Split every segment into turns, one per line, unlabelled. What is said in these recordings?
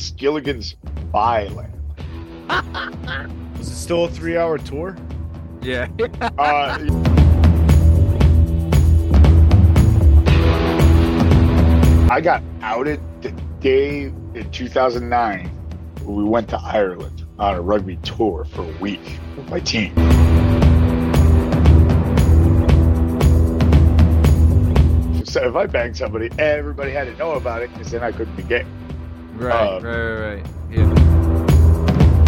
Vince Gilligan's Bi-Land.
Is it still a three-hour tour?
Yeah.
Uh, I got outed the day in 2009 when we went to Ireland on a rugby tour for a week with my team. So if I banged somebody, everybody had to know about it because then I couldn't be gay.
Right,
Uh,
right, right, right. Yeah.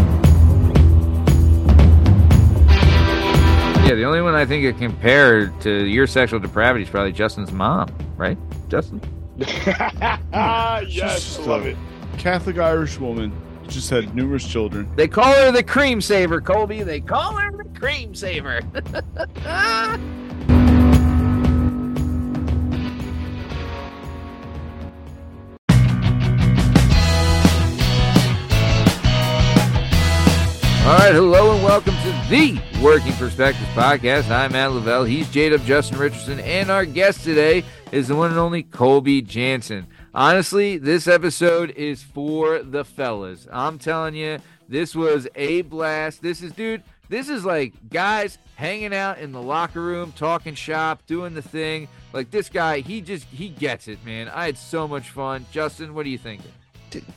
Yeah, the only one I think it compared to your sexual depravity is probably Justin's mom, right? Justin?
yes,
Just
love it.
Catholic Irish woman just had numerous children.
They call her the cream saver, Colby. They call her the cream saver. All right, hello and welcome to the Working Perspectives podcast. I'm Matt Lavelle. He's J Dub Justin Richardson, and our guest today is the one and only Colby Jansen. Honestly, this episode is for the fellas. I'm telling you, this was a blast. This is, dude, this is like guys hanging out in the locker room, talking shop, doing the thing. Like this guy, he just he gets it, man. I had so much fun. Justin, what are you thinking?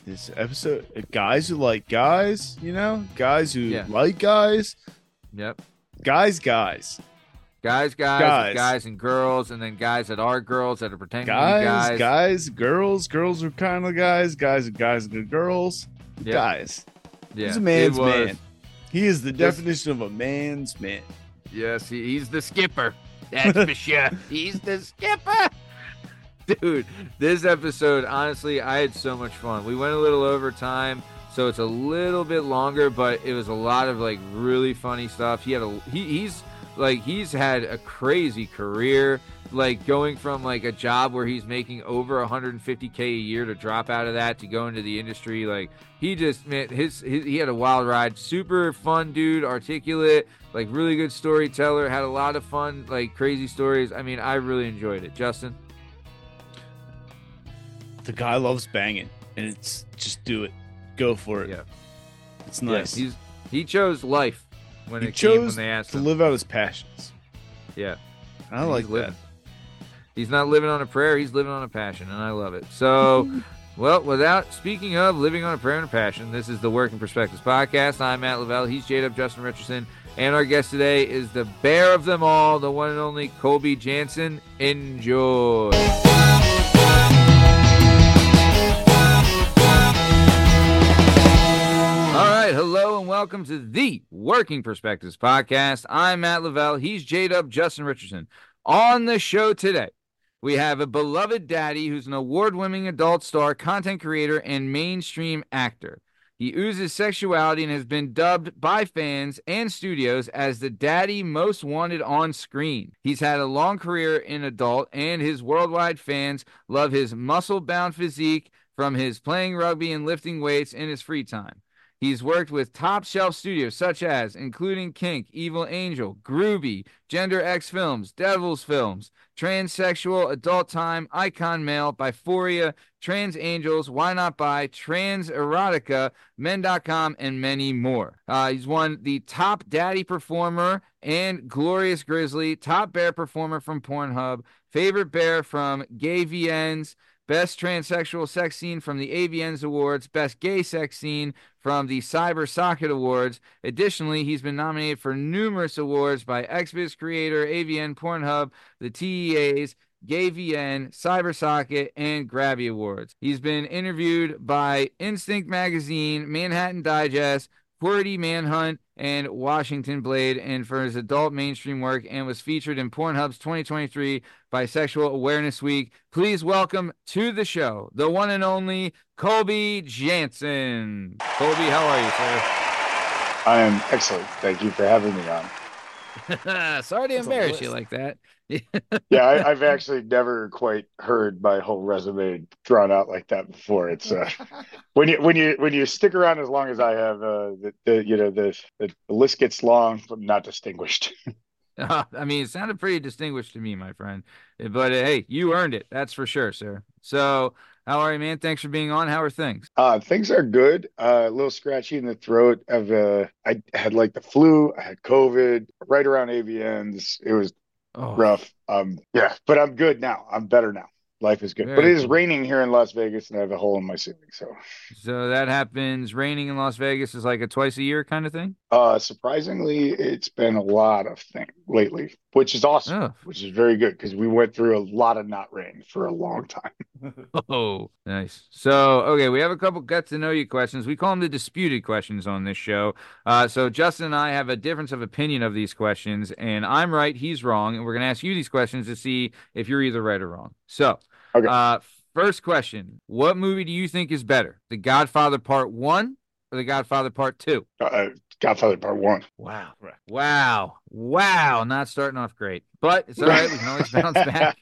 This episode, guys who like guys, you know, guys who
Yeah.
like guys,
Yep.
guys, guys,
Guys, guys,
Guys.
and guys, and girls, and then guys that are girls that are pretending
guys,
to be guys.
guys, girls, girls are kind of guys, guys, are guys, and girls,
Yeah.
guys.
Yeah,
He's a man's man. He is the
This-
definition of a man's man.
Yes, he, he's the skipper. That's for sure. He's the skipper. Dude, this episode, honestly, I had so much fun. We went a little over time, so it's a little bit longer, but it was a lot of like really funny stuff. He had a he, he's like he's had a crazy career, like going from like a job where he's making over 150k a year to drop out of that to go into the industry. Like he just man, his, his he had a wild ride. Super fun dude, articulate, like really good storyteller. Had a lot of fun, like crazy stories. I mean, I really enjoyed it. Justin.
The guy loves banging, and it's just do it, go for it.
Yeah.
It's nice.
Yeah, he's he chose life when
he
it came when
chose
they asked
to
him.
live out his passions.
Yeah.
I
He's
like that.
He's not living on a prayer, he's living on a passion, and I love it. So, well, without speaking of living on a prayer and a passion, this is the Working Perspectives podcast. I'm Matt Lavelle. He's J Dub Justin Richardson. And our guest today is the bear of them all, the one and only Colby Jansen. Enjoy. Right, hello and welcome to the Working Perspectives podcast. I'm Matt Lavelle. He's J Dub Justin Richardson. On the show today, we have a beloved daddy who's an award winning adult star, content creator, and mainstream actor. He oozes sexuality and has been dubbed by fans and studios as the daddy most wanted on screen. He's had a long career in adult, and his worldwide fans love his muscle bound physique from his playing rugby and lifting weights in his free time. He's worked with top shelf studios such as including Kink, Evil Angel, Grooby, Gender X Films, Devils Films, Transsensual, Adult Time, Icon Male, Biphoria, Trans Angels, Why Not Bi, Trans Erotica, Men.com, and many more. Uh, he's won the Top Daddy Performer and Glorious Grizzly, Top Bear Performer from Pornhub, Favorite Bear from Gay VNs, Best Transsexual Sex Scene from the AVNs Awards, Best Gay Sex Scene from the Cyber Socket Awards. Additionally, he's been nominated for numerous awards by XBiz Creator, AVN Pornhub, the TEAs, GayVN, CyberSocket, and Grabby Awards. He's been interviewed by Instinct Magazine, Manhattan Digest, Queerty Manhunt, and Washington Blade, and for his adult mainstream work, and was featured in Pornhub's 2023 Bisexual Awareness Week. Please welcome to the show the one and only Colby Jansen. Colby, how are you, sir?
I am excellent. Thank you for having me on.
Sorry to
That's
embarrass you like that.
Yeah, I, I've actually never quite heard my whole resume drawn out like that before. It's uh, when you when you when you stick around as long as I have, uh, the, the you know the, the list gets long but not distinguished.
I mean, it sounded pretty distinguished to me, my friend. But uh, hey, you earned it. That's for sure, sir. So, how are you, man? Thanks for being on. How are things?
Uh, things are good. Uh, a little scratchy in the throat. I've uh, I had like the flu. I had COVID right around AVNs. It was
Oh,
rough. Um, yeah, but I'm good now. I'm better now. Life is good.
Very
but it is raining here in Las Vegas, and I have a hole in my ceiling. So,
so that happens. Raining in Las Vegas is like a twice a year kind of thing.
uh, surprisingly, it's been a lot of things lately, which is awesome.
Oh,
Which is very good because we went through a lot of not rain for a long time.
oh, nice. So, okay, we have a couple get to know you questions. We call them the disputed questions on this show. Uh, so Justin and I have a difference of opinion of these questions, and I'm right, he's wrong, and we're gonna ask you these questions to see if you're either right or wrong. So,
Okay.
uh, first question: What movie do you think is better, The Godfather Part One or The Godfather Part Two?
Uh, Godfather Part One.
Wow, wow, wow! Not starting off great, but it's all right. We can always bounce back.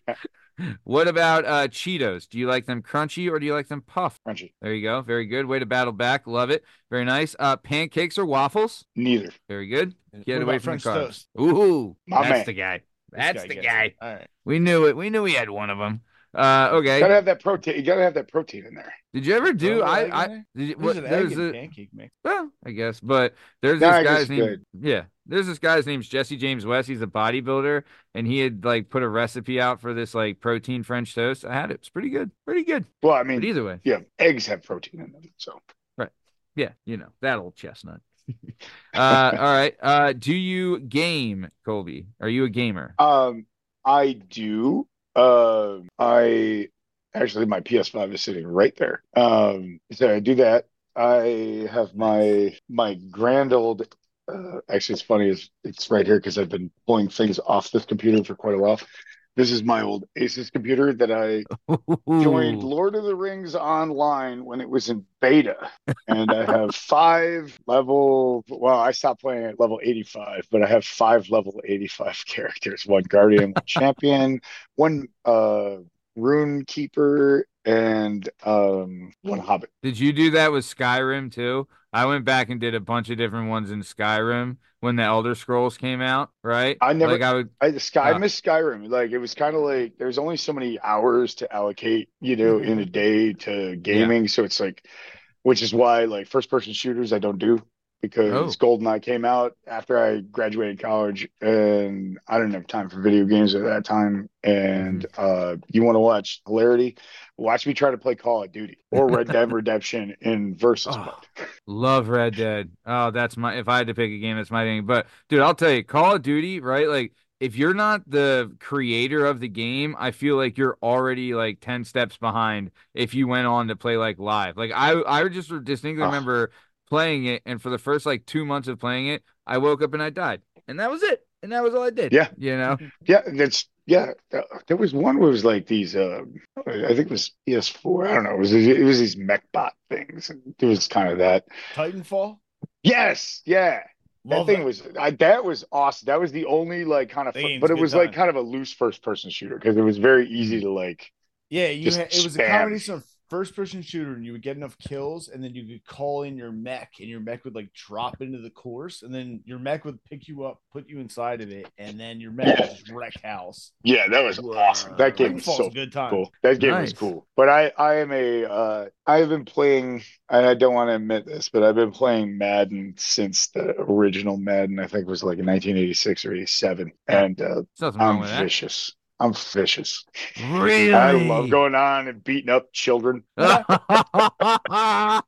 What about uh, Cheetos? Do you like them crunchy or do you like them puffed?
Crunchy.
There you go. Very good. Way to battle back. Love it. Very nice. Uh, pancakes or waffles?
Neither.
Very good. Get
What
away
about
from the
French
carbs.
toast?
Ooh,
My
that's
man.
the guy.
This
That's the guy.
All right.
We knew it. We knew we had one of them. Uh, okay.
Gotta have that protein. You gotta have that protein in there.
Did you ever do?
Throw a
I,
egg in
I
there?
did you, what, there's a
pancake mix.
well, I guess, but there's
No,
this guy's name.
good.
Yeah, there's this guy's name's Jesse James West. He's a bodybuilder, and he had like put a recipe out for this like protein French toast. I had it. It's pretty good. Pretty good.
Well, I
But
mean,
either way,
yeah, eggs have protein in them. So right.
yeah, you know that old chestnut. uh, all right. Uh, do you game, Colby? Are you a gamer?
um I do. Uh, I actually my PS5 is sitting right there. Um so I do that. I have my my grand old uh, actually it's funny is it's right here because I've been pulling things off this computer for quite a while. This is my old Asus computer that I joined Lord of the Rings online when it was in beta. And I have five level, well, I stopped playing at level 85, but I have five level 85 characters one Guardian, one Champion, one uh, Rune Keeper, and um, one Hobbit.
Did you do that with Skyrim too? I went back and did a bunch of different ones in Skyrim when the Elder Scrolls came out, right?
I never-
like I would
I, Sky, I
Ah.
miss Skyrim. Like it was kind of like there's only so many hours to allocate, you know, in a day to gaming. So it's like, which is why like first person shooters I don't do because
Oh.
GoldenEye came out after I graduated college and I didn't have time for video games at that time. And uh, you want to watch hilarity? Watch me try to play Call of Duty or Red Dead Redemption in versus
Oh.
mode.
Love Red Dead. Oh, that's my if I had to pick a game, that's my thing. But dude, I'll tell you, Call of Duty, right? Like if you're not the creator of the game, I feel like you're already like 10 steps behind if you went on to play like live. Like I I just distinctly
Ah.
remember playing it and for the first like 2 months of playing it, I woke up and I died. And that was it. And that was all I did.
Yeah.
You know?
Yeah, that's yeah. There was one where it was like these. Uh, I think it was PS4. I don't know. It was it was these mechbot things. and It was kind of that.
Titanfall.
Yes, yeah. That thing
that.
was I, that was awesome. That was the only like kind of,
That
fun, but it
good
was like kind of a loose first person shooter because it was very easy to like.
Yeah, you
Just
had, it was a
spam.
combination of first person shooter, and you would get enough kills, and then you could call in your mech, and your mech would like drop into the course, and then your mech would pick you up, put you inside of it, and then your mech would just wreck house.
Yeah, that was awesome. That game was so
a good time.
cool. That game was cool. But I, I am a, uh, I've been playing, and I don't want to admit this, but I've been playing Madden since the original Madden. I think was like in 1986 or 87, and uh,
There's
I'm
with that.
vicious. I'm vicious.
Really?
I love going on and beating up children. I'm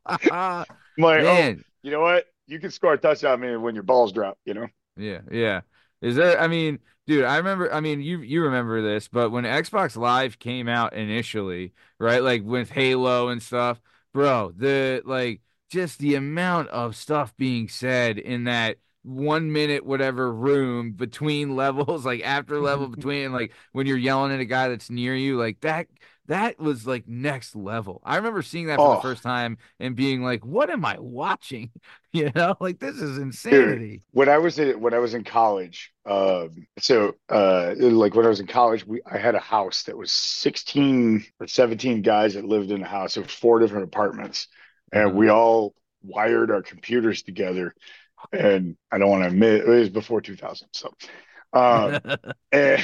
like, oh,
Man,
you know what? You can score a touchdown me when your balls drop. You know?
Yeah, yeah. Is there? I mean, dude, I remember. I mean, you you remember this, but when Xbox Live came out initially, right? Like with Halo and stuff, bro. The like just the amount of stuff being said in that one minute whatever room between levels, like after level between, like when you're yelling at a guy that's near you, like that. That was like next level. I remember seeing that for the
Oh.
first time and being like, "What am I watching?" You know, like this is insanity.
when I was in, when I was in college, um, so uh, like when I was in college, we I had a house that was 16 or 17 guys that lived in a house. of four different apartments, and we all wired our computers together. And I don't want to admit it was before 2000, so Um, and,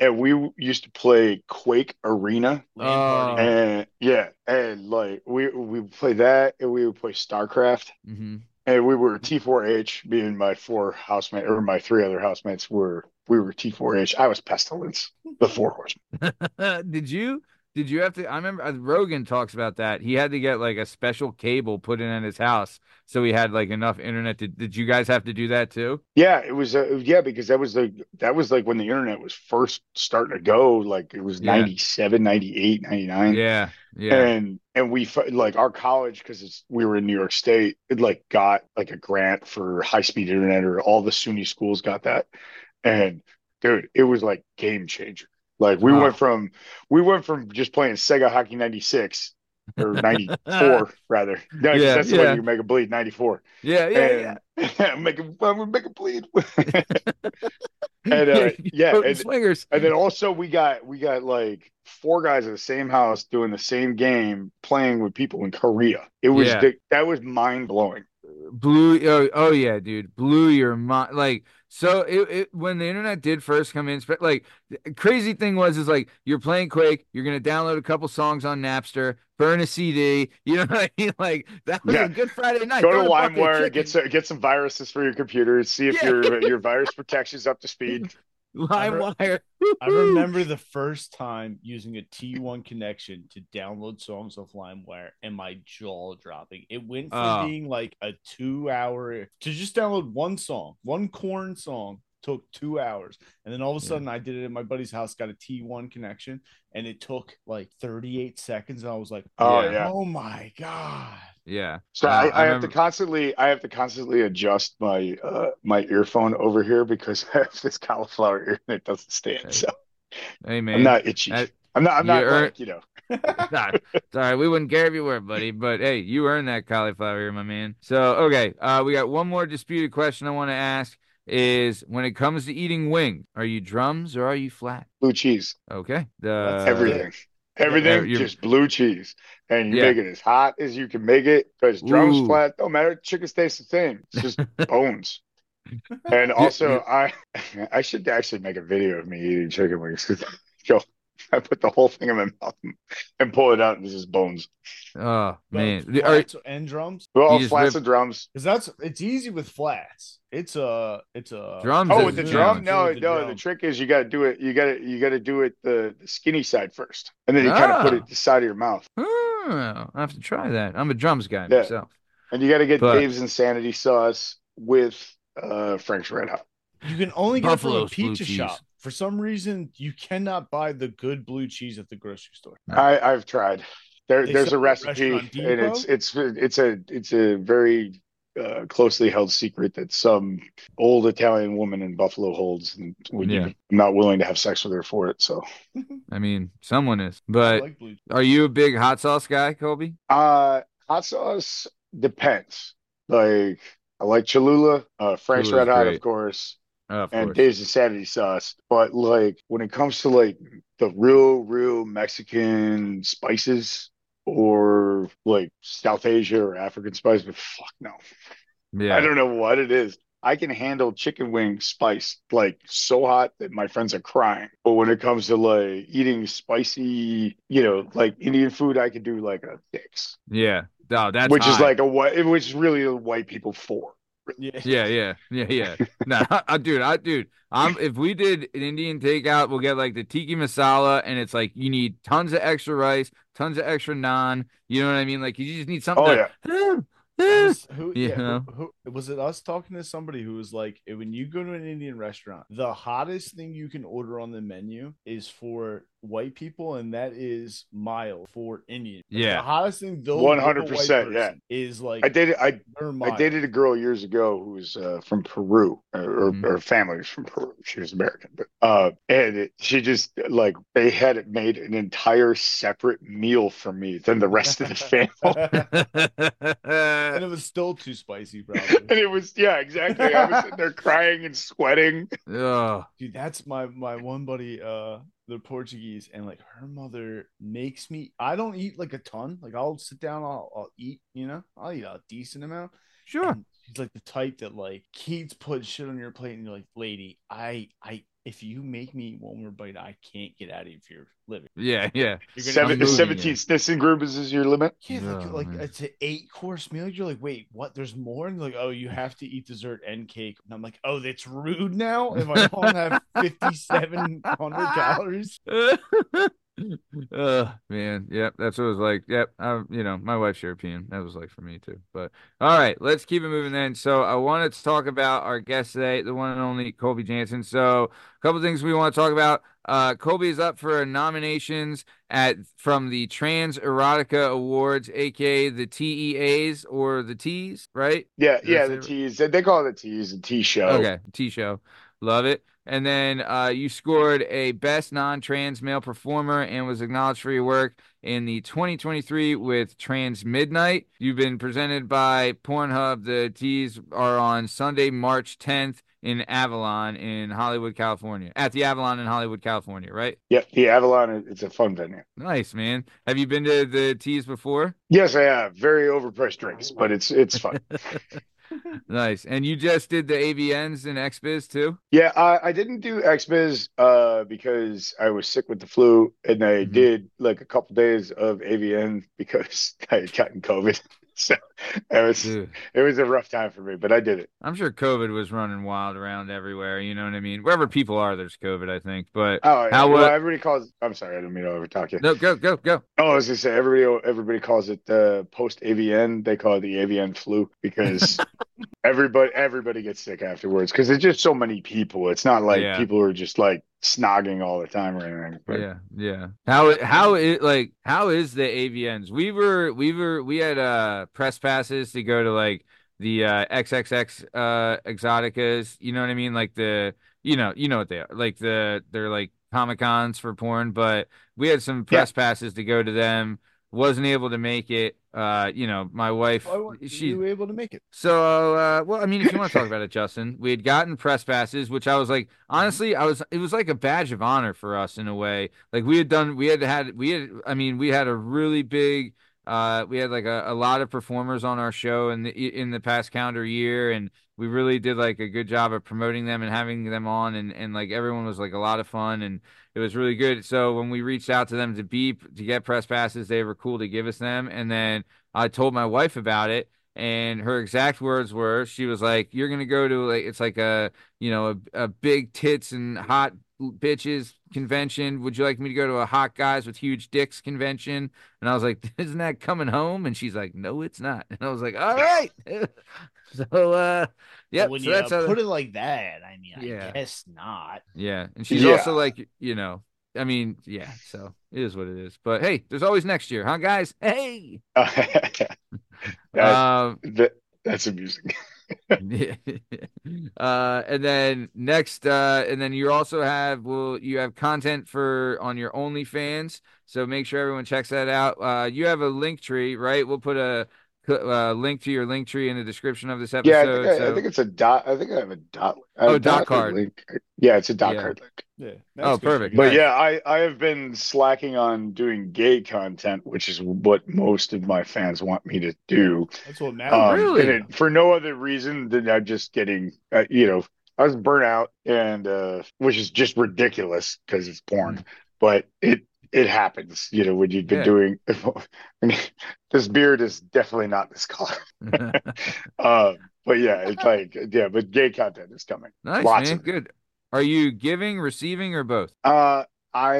and we used to play Quake Arena.
Oh.
And yeah, and like we we would play that and we would play StarCraft.
hmm
And we were T4H, me and my four housemates or my three other housemates were we were T4H. I was Pestilence, the four horsemen.
did you did you have to i remember uh, rogan talks about that he had to get like a special cable put in at his house so he had like enough internet to, did you guys have to do that too
Yeah, it was uh, yeah, because that was like that was like when the internet was first starting to go, like it was
Yeah.
97, 98, 99.
yeah yeah
And and we like our college because it's we were in New York State, it like got like a grant for high speed internet or all the SUNY schools got that. And dude, it was like game changer. Like we
Oh.
went from we went from just playing Sega Hockey 96 or 94 rather. No,
Yeah,
that's the
yeah.
way you make a bleed 94.
yeah yeah yeah
and make it we make it bleed. and uh, yeah, and,
swingers
and then also we got we got like four guys at the same house doing the same game, playing with people in Korea. It was
Yeah.
the, that was mind blowing.
blew oh, oh yeah dude blew your mind like so it, it when the internet did first come in like the crazy thing was is like you're playing quake you're gonna download a couple songs on napster burn a cd you know what i mean like that was
Yeah.
a good friday night
Go to
a bucket of
LimeWire, get some get some viruses for your computer, see if
Yeah.
your your virus protection's up to speed.
LimeWire.
I remember the first time using a T1 connection to download songs off LimeWire and my jaw dropping. It went from
Oh.
being like a two hour to just download one song, one Korn song took two hours. And then all of a
Yeah.
sudden I did it at my buddy's house, got a T1 connection, and it took like 38 seconds. And I was like,
Oh
Yeah.
yeah.
oh my God.
Yeah.
So
Uh,
I, I, have
remember-
to constantly I have to constantly adjust my uh my earphone over here because I have this cauliflower ear and it doesn't stand.
Hey,
So
Hey man.
I'm not itchy.
that-
I'm not I'm not
you earn-
like, you know.
Nah, sorry, we wouldn't care if you were, buddy. But hey, you earned that cauliflower ear, my man. So okay, uh, we got one more disputed question I want to ask. Is when it comes to eating wings, are you drums or are you flat?
Blue cheese.
Okay. The
That's
Everything. Everything just blue cheese. And you
Yeah.
make it as hot as you can make it because drums
Ooh.
flat, don't matter. Chicken stays the same. It's just bones. And also. I I should actually make a video of me eating chicken wings. Go I put the whole thing in my mouth and, and pull it out and this is bones.
Oh man.
But
The- are-
and drums.
Well,
You
flats
rip-
and drums.
Because that's it's easy with flats. It's a it's a
Drums
Oh, with the
the
drum?
challenge.
No,
the
no.
drum.
The trick is you got to do it. You got to you got to do it the, the skinny side first, and then you kind of put
Ah.
it the side of your mouth,
Oh, I have to try that. I'm a drums guy
Yeah.
myself.
and you got to get
But-
Dave's Insanity sauce with uh Frank's Red Hot.
You can only get it from a pizza shop. For some reason, you cannot buy the good blue cheese at the grocery store.
I I've tried. There
They
there's a
sell it at
recipe, and it's it's it's a it's a very uh, closely held secret that some old Italian woman in Buffalo holds, and would
Yeah.
Not willing to have sex with her for it. So,
I mean, someone is. But
like
are you a big hot sauce guy, Colby?
uh, hot sauce depends. Like I like Cholula, uh, Frank's
Cholula's
Red Hot,
great.
of course.
Oh,
and
course.
Dave's Insanity sauce. But like when it comes to like the real, real Mexican spices or like South Asia or African spice, but fuck no.
yeah.
I don't know what it is. I can handle chicken wing spice like so hot that my friends are crying. But when it comes to like eating spicy, you know, like Indian food, I can do like a six,
Yeah. No, that's
which is like a what, which is really a white people four.
Yeah.
Yeah, yeah, yeah, yeah. nah, I, dude, I, dude, I'm. If we did an Indian takeout, we'll get like the tikka masala, and it's like you need tons of extra rice, tons of extra naan. You know what I mean? Like you just need something.
Oh
to,
yeah.
Was- who,
You
yeah, who-
know?
who, was it us talking to somebody who was like, when you go to an Indian restaurant, the hottest thing you can order on the menu is for white people, and that is mild for Indian. Like,
Yeah.
the hottest thing they'll give a white
100%, yeah.
is like
I dated I I dated a girl years ago who was uh, from Peru, or, or
Mhm.
her family was from Peru. She was American, but uh, and it, she just like they had it made an entire separate meal for me than the rest of the family,
and it was still too spicy,
bro.
and
it was yeah, exactly. I was sitting there crying and sweating.
Yeah,
Dude, that's my my one buddy, uh, the Portuguese, and like her mother makes me. I don't eat like a ton. Like I'll sit down, I'll, I'll eat. You know, I'll eat a decent amount.
sure.
And he's like the type that like keeps putting shit on your plate, and you're like, lady, I, I, if you make me one more bite, I can't get out of your living.
Yeah, yeah.
You're gonna
Seven,
I'm moving
17 Snissen groups is your limit.
Yeah, like,
Oh,
like it's an eight course meal. You're like, wait, what? There's more? And like, oh, you have to eat dessert and cake. And I'm like, oh, that's rude now. If I don't have 5,700 calories,
uh man. Yep that's what it was like. Yep um you know my wife's european. That was like for me too. But all right let's keep it moving then. So i wanted to talk about our guest today the one and only colby jansen. So a couple things we want to talk about. Uh colby is up for nominations at from the trans erotica awards aka the teas or the t's right?
Yeah, yeah, the
it-
teas. They call it the teas, the tea show.
Okay, T show. Love it. And then uh, you scored a best non-trans male performer and was acknowledged for your work in the 2023 with Trans Midnight. You've been presented by Pornhub. The teas are on Sunday, March 10th in Avalon in Hollywood, California. At the Avalon in Hollywood, California, right?
Yep, the Avalon. It's a fun venue.
Nice, man. Have you been to the teas before?
Yes, I have very overpriced drinks, but it's it's fun.
Nice. And you just did the AVNs and XBiz too?
Yeah, I, I didn't do XBiz uh because I was sick with the flu, and I
Mhm.
did like a couple days of AVN because I had gotten COVID. So it was
Dude.
it was a rough time for me, but I did it.
I'm sure COVID was running wild around everywhere. You know what I mean? Wherever people are, there's COVID, I think. But
Oh.
How,
well,
uh,
everybody calls. I'm sorry, I didn't mean to overtalk you.
no, go, go, go.
Oh, I was gonna say everybody everybody calls it uh, post AVN. They call it the AVN flu because everybody everybody gets sick afterwards because there's just so many people. It's not like
Yeah.
people are just like snogging all the time or anything. But
Yeah, yeah. How how it like how is the AVNs? We were we were we had uh press passes to go to like the uh XXX uh Exoticas. You know what I mean? Like the you know you know what they are. Like the they're like Comic Cons for porn, but we had some press passes to go to them. Wasn't able to make it. Uh, you know, my wife
why
she
you able to make it?
So, uh, well, I mean, if you want to talk about it, Justin, we had gotten press passes, which I was like, honestly, I was, it was like a badge of honor for us in a way. Like we had done, we had had, we had, I mean, we had a really big, uh, we had like a, a lot of performers on our show in the in the past calendar year, and we really did like a good job of promoting them and having them on, and and like everyone was like a lot of fun, and it was really good. So when we reached out to them to beep to get press passes, they were cool to give us them, and then I told my wife about it and her exact words were she was like you're gonna go to like it's like a you know a, a big tits and hot bitches convention would you like me to go to a hot guys with huge dicks convention and i was like isn't that coming home and she's like no it's not and i was like all right so uh yeah
But when
so
you
that's how
put it like that, I mean,
Yeah.
I guess not.
yeah and she's
Yeah.
also like you know i mean yeah so it is what it is but hey there's always next year huh guys hey
that,
um
that- that's amusing.
Uh, and then next, uh, and then you also have well, you have content for on your OnlyFans, so make sure everyone checks that out. Uh, you have a link tree, right? We'll put a uh, link to your link tree in the description of this episode.
Yeah, I think, I,
so-
I think it's a dot. I think I have a dot. I have
Oh,
a
dot card.
link. Yeah, it's a dot
Yeah.
card link.
Yeah.
Oh,
that's good.
perfect.
But
Nice.
yeah, I, I have been slacking on doing gay content, which is what most of my fans want me to do.
That's what matters.
Oh, really?
it, for no other reason than I'm just getting, uh, you know, I was burnt out, and uh, which is just ridiculous because it's porn, but it it happens, you know, when you've been
Yeah.
doing. I mean, this beard is definitely not this color, uh, but yeah, it's like yeah, but gay content is coming.
nice,
Lots
man.
of.
Good. Are you giving, receiving, or both?
Uh, I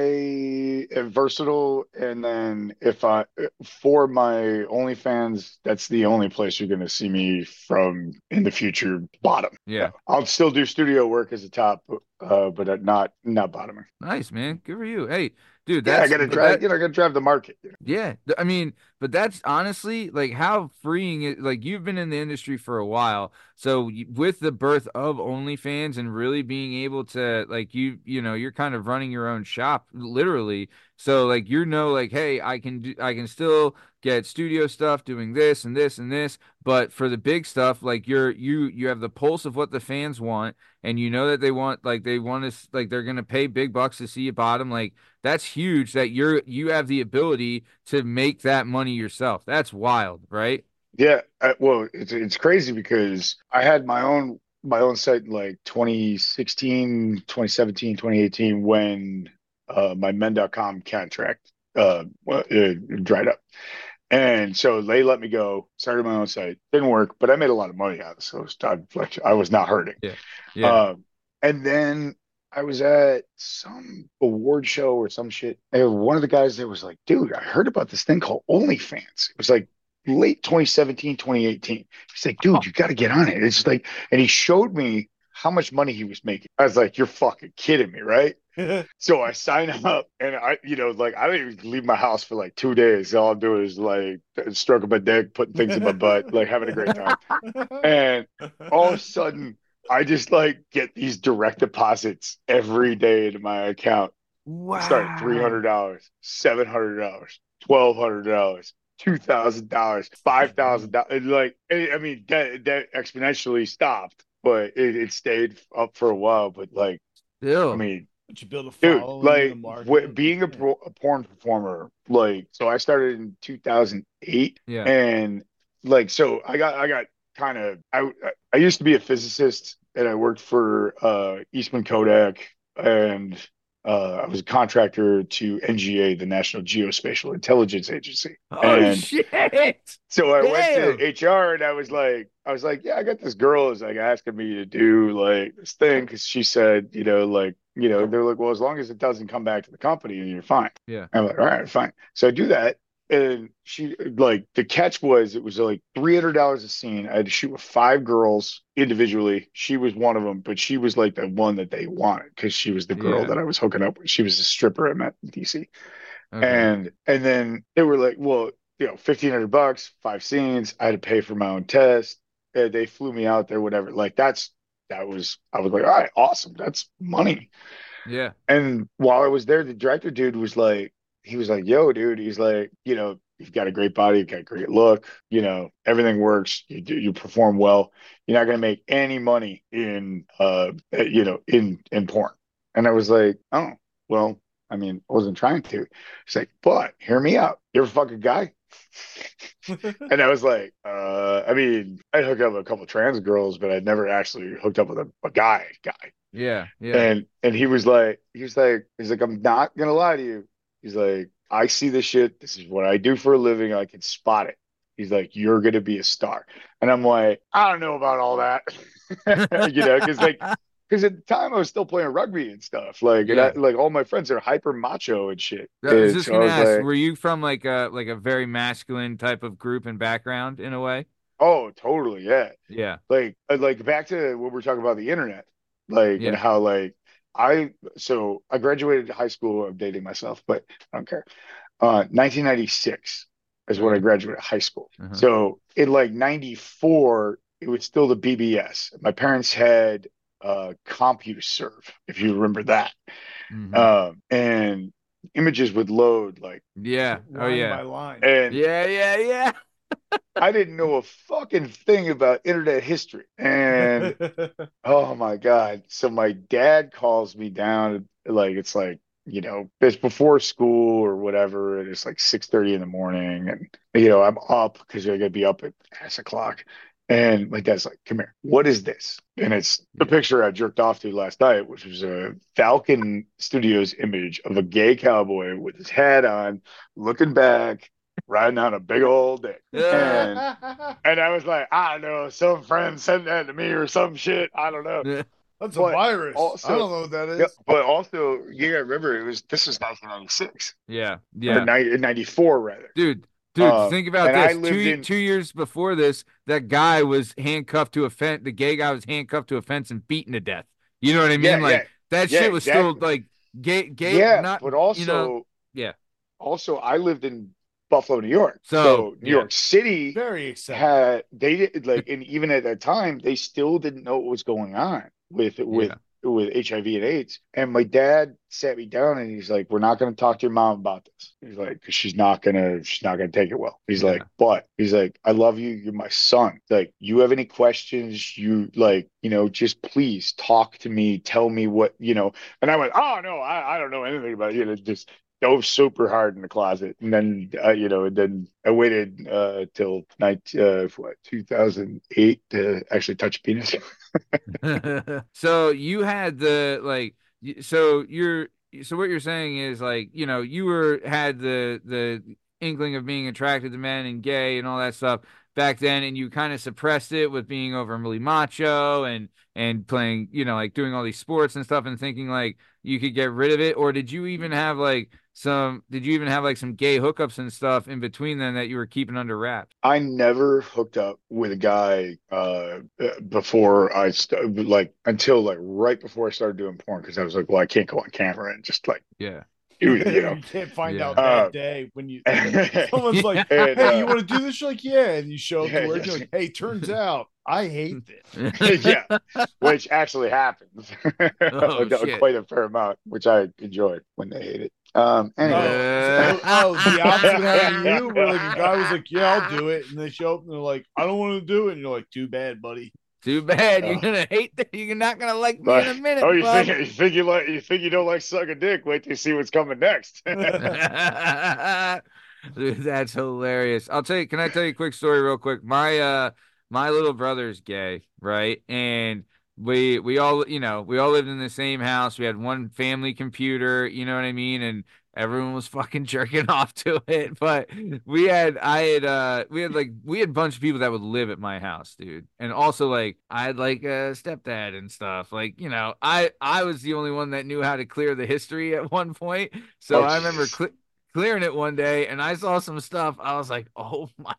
am versatile, and then if I for my OnlyFans, that's the only place you're going to see me from in the future. Bottom.
Yeah.
I'll still do studio work as a top, uh, but not not bottoming.
Nice, man. Good for you. Hey, dude,
Yeah, I got to drive.
that-
You know, I got to drive the market.
Yeah, I mean, but that's honestly like how freeing it. Like you've been in the industry for a while, so with the birth of OnlyFans and really being able to like you, you know, you're kind of running your own shop, literally. So like you know, like hey, I can do, I can still get studio stuff, doing this and this and this, but for the big stuff, like you're you you have the pulse of what the fans want, and you know that they want like they want to like they're gonna pay big bucks to see you bottom, like that's huge that you're you have the ability to make that money yourself. That's wild, right?
Yeah, I, well, it's it's crazy because I had my own my own site like 2016, 2017, 2018 when uh, my men.com contract uh, well, dried up. And so they let me go, started my own site. Didn't work, but I made a lot of money out of it. So I was not hurting.
Yeah. Yeah.
Um, and then I was at some award show or some shit. And one of the guys there was like, dude, I heard about this thing called OnlyFans. It was like late 2017, 2018. He's like, dude, you got to get on it. It's like, and he showed me how much money he was making. I was like, you're fucking kidding me, right? so I sign up and I, you know, like I don't even leave my house for like two days. All I'm doing is like stroking my dick, putting things in my butt, like having a great time. And all of a sudden, I just like get these direct deposits every day into my account.
Wow.
Start three hundred dollars, seven hundred dollars, twelve hundred dollars, two thousand dollars, five thousand dollars. Like I mean, that that exponentially stopped, but it, it stayed up for a while. But like,
Still.
I mean,
But you build a
dude,
following in
like
the
w- being a, pro- a porn performer, like so I started in two thousand eight,
yeah.
and like so I got I got kind of I I used to be a physicist and I worked for uh Eastman Kodak and uh, I was a contractor to NGA, the National Geospatial Intelligence Agency.
oh
and-
shit.
So I
Damn.
went to HR and I was like, I was like, yeah, I got this girl is like asking me to do like this thing because she said, you know, like, you know, they're like, well, as long as it doesn't come back to the company, and you're fine.
Yeah.
I'm like, all right, fine. So I do that, and she like the catch was it was like three hundred dollars a scene. I had to shoot with five girls individually. She was one of them, but she was like the one that they wanted because she was the girl
Yeah.
that I was hooking up with. She was a stripper I met in DC.
Okay.
And and then they were like, well, you know, fifteen hundred bucks, five scenes. I had to pay for my own test. And they flew me out there, whatever. Like that's that was I was like, all right, awesome. That's money.
yeah.
And while I was there, the director dude was like, he was like, yo, dude, he's like, you know, you've got a great body, you've got a great look, you know, everything works, you do, you perform well. You're not gonna make any money in uh you know, in in porn. And I was like, oh, well, I mean, I wasn't trying to. It's like, but hear me out. You're a fucking guy. And I was like, uh, I mean, I hooked up with a couple trans girls, but I'd never actually hooked up with a, a guy guy.
Yeah. Yeah.
And and he was like, he was like, he's like, I'm not gonna lie to you. He's like, I see this shit. This is what I do for a living. I can spot it. He's like, you're gonna be a star. And I'm like, I don't know about all that. you know, because like because at the time I was still playing rugby and stuff. Like and I, like all my friends are hyper macho and shit.
I was just gonna ask,
like,
were you from like a like a very masculine type of group and background in a way?
oh, totally, yeah.
Yeah.
like uh, like back to what we're talking about the internet like
Yeah.
and how like i so i graduated high school i'm dating myself but i don't care uh 1996 is when i graduated high school
Uh-huh.
so in like 94 it was still the bbs my parents had uh CompuServe if you remember that
Mhm.
um and images would load like
yeah. Oh yeah.
by line.
and
Yeah. Yeah. Yeah.
i didn't know a fucking thing about internet history and Oh my God. So my dad calls me down like it's like, you know, it's before school or whatever, and it's like 6:30 in the morning. And you know, I'm up because I gotta be up at ass o'clock. And my dad's like, come here, what is this? And it's the picture I jerked off to last night, which was a Falcon Studios image of a gay cowboy with his hat on, looking back, riding on a big old dick. And and I was like, I don't know, some friend sent that to me or some shit. I don't know.
Yeah.
That's a
But
virus.
also-
I don't know what that is.
Yeah, but also, you gotta remember, it was this was 1996
Yeah. Yeah.
90, 94 rather.
Dude, dude,
Uh,
think about
and
this. Two,
in-
two years before this, that guy was handcuffed to a fence. The gay guy was handcuffed to a fence and beaten to death. You know what I mean?
yeah,
like that
yeah,
shit was still like gay,
yeah,
gay.
yeah.
not,
but also,
you know, yeah.
Also, I lived in Buffalo, New York.
So,
So, New
yeah.
York City
Very acceptable.
had they did like, and even at that time, they still didn't know what was going on with with
Yeah.
with HIV and AIDS. And my dad sat me down and he's like, "We're not going to talk to your mom about this." He's like, "Cause she's not gonna, she's not gonna take it well." He's
Yeah.
like, "But he's like, I love you. You're my son. Like, you have any questions? You like, you know, just please talk to me. Tell me what you know." And I went, "Oh no, I, I don't know anything about it. You know, just." Dove super hard in the closet, and then uh, you know, and then I waited uh, till night uh, what 2008 to actually touch penis.
so you had the like, so you're so what you're saying is like, you know, you were had the the inkling of being attracted to men and gay and all that stuff back then and you kind of suppressed it with being overly macho and and playing you know like doing all these sports and stuff and thinking like you could get rid of it or did you even have like some did you even have like some gay hookups and stuff in between then that you were keeping under wraps
i never hooked up with a guy uh before i st- like until like right before i started doing porn because i was like well i can't go on camera and just like
yeah
you, you know
you can't find
Yeah.
out that
Uh,
day when you someone's like,
And,
"Hey,
uh,
you want to do this?" You're like, "Yeah," and you show up
Yeah,
to work.
yeah.
You're like, "Hey, turns out I hate this."
yeah, which actually happens
Oh,
quite a fair amount, which I enjoyed when they hate it. Um, anyway,
Uh,
so- oh, the opposite happened to you, where like a guy was like, "Yeah, I'll do it," and they show up and they're like, "I don't want to do it," and you're like, "Too bad, buddy."
too bad you're gonna hate that you're not gonna like me
But-
in a minute
oh, you
bud.
think you think you like you think you don't like suck a dick? Wait till you see what's coming next.
Dude, that's hilarious. I'll tell you, can I tell you a quick story real quick? My uh my little brother's gay, right? And we we all, you know, we all lived in the same house. We had one family computer, you know what I mean? And everyone was fucking jerking off to it. But we had I had uh we had like we had a bunch of people that would live at my house, dude. And also like I had like a stepdad and stuff. Like, you know, I I was the only one that knew how to clear the history at one point. So
Oh,
I remember cle clearing it one day and I saw some stuff. I was like, oh my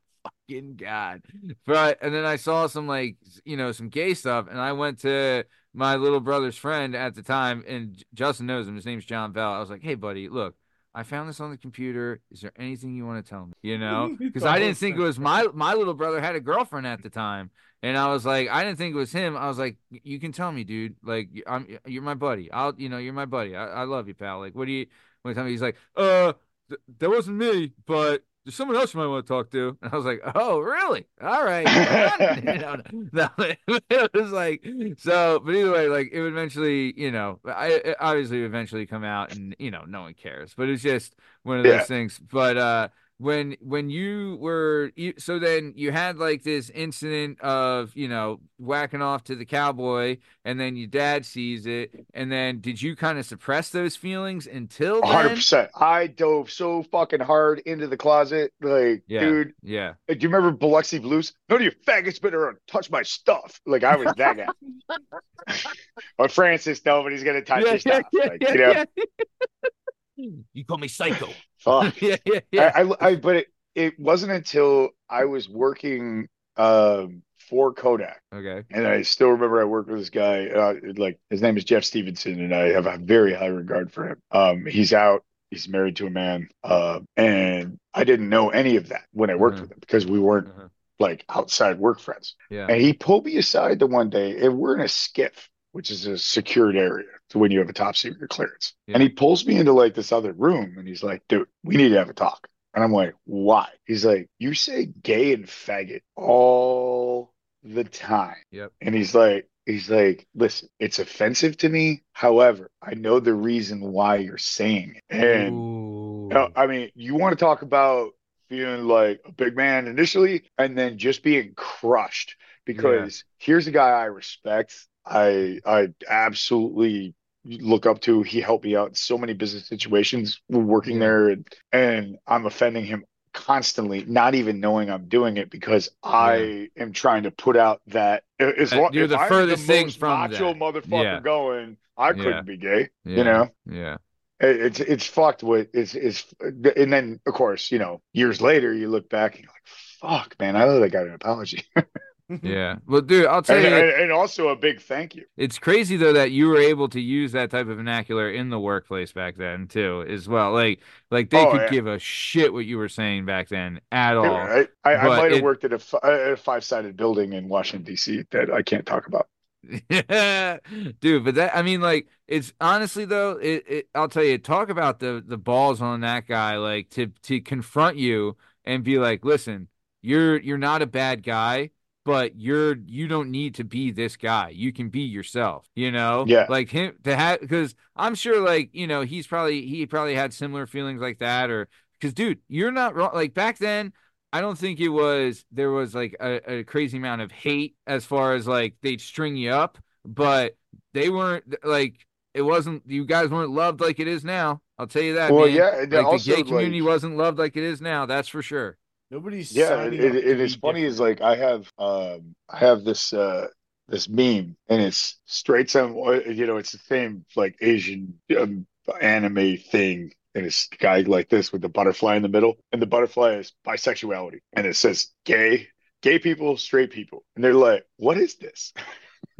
fucking God. But and then I saw some like you know, some gay stuff, and I went to my little brother's friend at the time, and Justin knows him, his name's John Bell. I was like, Hey buddy, look, I found this on the computer. Is there anything you want to tell me? You know? Because I didn't think it was my my little brother had a girlfriend at the time. And I was like, I didn't think it was him. I was like, you can tell me, dude. Like, I'm, you're my buddy. I'll, you know, you're my buddy. I, I love you, pal. Like, what do you? When tell me, he's like, uh, th- that wasn't me, but there's someone else you might want to talk to. And I was like, oh, really? All right. you know, no, it was like, so, but either way, like, it would eventually, you know, I obviously eventually come out, and you know, no one cares. But it's just one of those
Yeah.
things. But uh, when when you were you, so then you had like this incident of you know whacking off to the cowboy and then your dad sees it and then did you kind of suppress those feelings until
hundred
then
percent. I dove so fucking hard into the closet, like,
Yeah.
dude.
yeah uh,
Do you remember Biloxi Blues? None of you faggots better touch my stuff. Like I was that guy. but Francis, nobody's gonna touch your stuff. like, you know,
you call me psycho
fuck.
yeah yeah yeah
I, I, I, but it, it wasn't until I was working um, for Kodak,
okay
and I still remember I worked with this guy. Uh, like his name is Jeff Stevenson, and I have a very high regard for him. Um, he's out. He's married to a man, uh, and I didn't know any of that when I worked
Mhm.
with him because we weren't
Uh-huh.
like outside work friends.
yeah
And he pulled me aside the one day, and we're in a SCIF, which is a secured area to when you have a top secret clearance.
Yeah.
And he pulls me into like this other room, and he's like, "Dude, we need to have a talk." And I'm like, "Why?" He's like, "You say gay and faggot all the time."
Yep.
And he's like, he's like, "Listen, it's offensive to me. However, I know the reason why you're saying it." And
Ooh.
no, I mean, you want to talk about feeling like a big man initially and then just being crushed because here's a guy I respect. I I absolutely look up to. He helped me out in so many business situations working
Yeah.
there and and I'm offending him constantly, not even knowing I'm doing it because I am trying to put out that as
That
long
you're the
I'm
furthest thing from
macho
that.
motherfucker
Yeah.
going, I couldn't be gay.
yeah.
You know?
yeah
It's it's fucked with it's it's and then of course you know years later you look back and you're like fuck man I owe that guy an apology
yeah well dude i'll tell
and,
you
and, and also a big thank you
It's crazy though that you were able to use that type of vernacular in the workplace back then too, as well. Like, like they
Oh,
could
yeah.
give a shit what you were saying back then at all.
I, I, I might have
it-
worked at a, a five sided building in Washington D.C. that I can't talk about
Dude, but that I mean, like, it's honestly though, it, it I'll tell you, talk about the the balls on that guy, like to to confront you and be like, listen, you're you're not a bad guy, but you're you don't need to be this guy. You can be yourself, you know?
Yeah.
Like him to have because I'm sure like, you know, he's probably he probably had similar feelings like that or because dude, you're not wrong. Like back then, I don't think it was there was like a, a crazy amount of hate as far as like they'd string you up, but they weren't like it wasn't you guys weren't loved like it is now. I'll tell you that.
Well,
man.
yeah,
like
also,
the gay community
like-
wasn't loved like it is now. That's for sure.
Nobody's
Yeah,
signing
it, it, it is funny. Is like I have um I have this uh this meme and it's straight some you know it's the same like Asian um, anime thing and it's a guy like this with the butterfly in the middle and the butterfly is bisexuality and it says gay gay people straight people and they're like what is this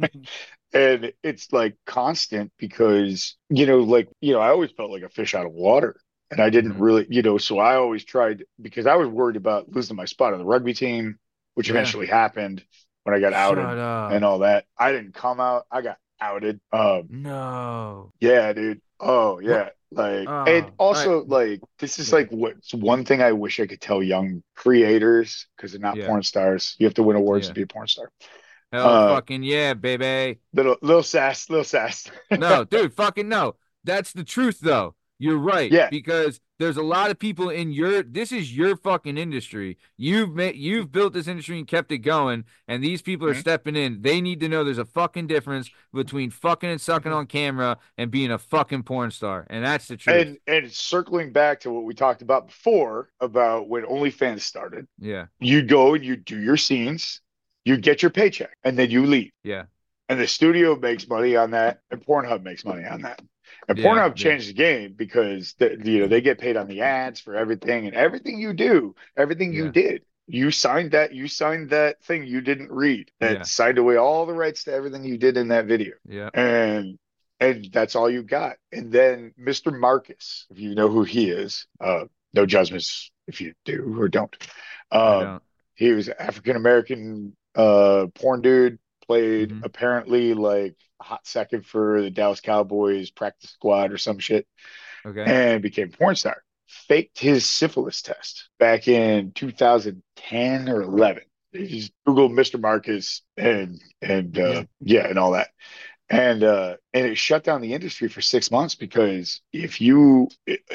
and it's like constant because you know like you know I always felt like a fish out of water and I didn't
Mhm.
really you know so I always tried because I was worried about losing my spot on the rugby team which
Yeah.
eventually happened when I got outed
up.
and all that I didn't come out I got outed um
no.
yeah dude oh yeah like
Oh,
and also
I-
like this is
Yeah.
like what's one thing I wish I could tell young creators because they're not
Yeah.
porn stars you have to win awards to be a porn star
Hell
Uh,
fucking yeah, baby.
little little sass little sass
No, dude, fucking no. That's the truth though. You're right.
Yeah.
Because there's a lot of people in your this is your fucking industry. You've made you've built this industry and kept it going, and these people are
Mhm.
stepping in. They need to know there's a fucking difference between fucking and sucking on camera and being a fucking porn star. And that's the truth.
And and circling back to what we talked about before about when OnlyFans started,
yeah.
you go and you do your scenes, you get your paycheck, and then you leave.
Yeah.
And the studio makes money on that, and Pornhub makes money on that. And
Yeah,
Pornhub
yeah.
changed the game because the, you know they get paid on the ads for everything and everything you do, everything you did. You signed that. You signed that thing you didn't read. That
Yeah.
signed away all the rights to everything you did in that video
Yeah.
and and that's all you got. And then Mr. Marcus, if you know who he is, uh, no judgments if you do or don't. Um,
don't.
he was African American uh porn dude, played
Mhm.
apparently like hot second for the Dallas Cowboys practice squad or some shit,
Okay.
and became porn star. Faked his syphilis test back in 2010 or 11. You just Google Mr. Marcus and and uh,
Yeah.
yeah, and all that and uh and it shut down the industry for six months because if you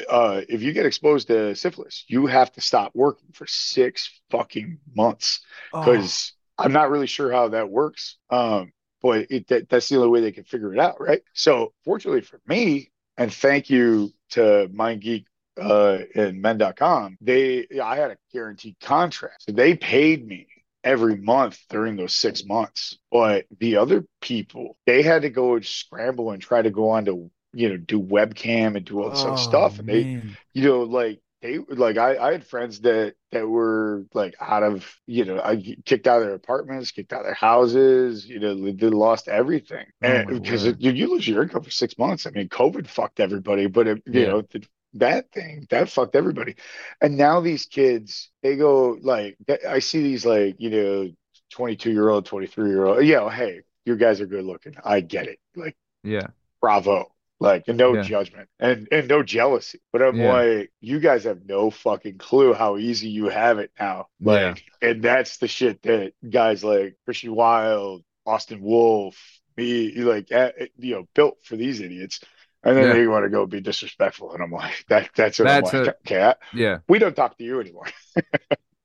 uh if you get exposed to syphilis you have to stop working for six fucking months
Oh,
because i'm not really sure how that works um but it that, that's the only way they can figure it out right so fortunately for me and thank you to mindgeek uh and men.com they i had a guaranteed contract so they paid me every month during those six months. But the other people, they had to go and scramble and try to go on to, you know, do webcam and do all this other
oh,
stuff. And they, you know, like they like I, I had friends that that were like out of, you know, I kicked out of their apartments, kicked out of their houses, you know, they, lost everything.
Oh,
and because
word.
you, you lose your income for six months. I mean, COVID fucked everybody, but it, you
Yeah.
know, the, that thing that fucked everybody. And now these kids, they go like I see these like, you know, 22 year old, 23 year old, you know, hey, you guys are good looking. I get it. Like,
Yeah.
bravo. Like, and no
Yeah.
judgment and, and no jealousy. But I'm
Yeah.
like, you guys have no fucking clue how easy you have it now. Like, and that's the shit that guys like Christian Wilde Austin Wolf, me, like, eh, eh, you know, built for these idiots. And then
Yeah.
they want to go be disrespectful. And I'm like, that, that's
That's
I'm like,
a-
okay, I-
Yeah.
we don't talk to you anymore.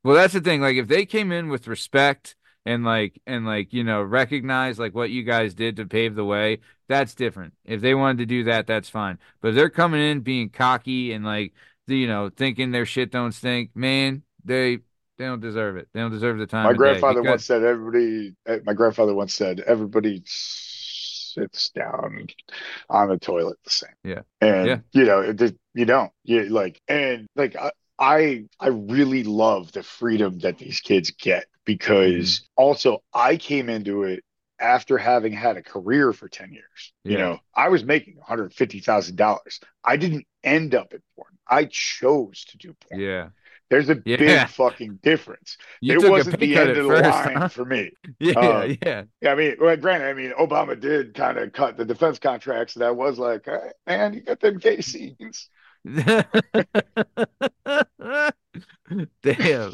Well, that's the thing. Like, if they came in with respect and like and like you know recognize like what you guys did to pave the way, that's different. If they wanted to do that, that's fine. But if they're coming in being cocky and like you know thinking their shit don't stink, man, they they don't deserve it. They don't deserve the time.
My grandfather
because-
once said, everybody, eh, my grandfather once said, everybody sits down on the toilet the same.
Yeah.
And,
Yeah.
you know, it, you don't, you like, and like, I, I, I really love the freedom that these kids get because
Mm-hmm.
also I came into it after having had a career for 10 years. You know, I was making $150,000. I didn't end up in porn. I chose to do porn.
Yeah,
There's a
Yeah.
big fucking difference
you
it wasn't the end of the
first,
line
huh?
for me.
Yeah,
Um,
yeah.
Yeah, I mean, well, granted, I mean, Obama did kind of cut the defense contracts. That was like, man, you got them scenes,
Damn.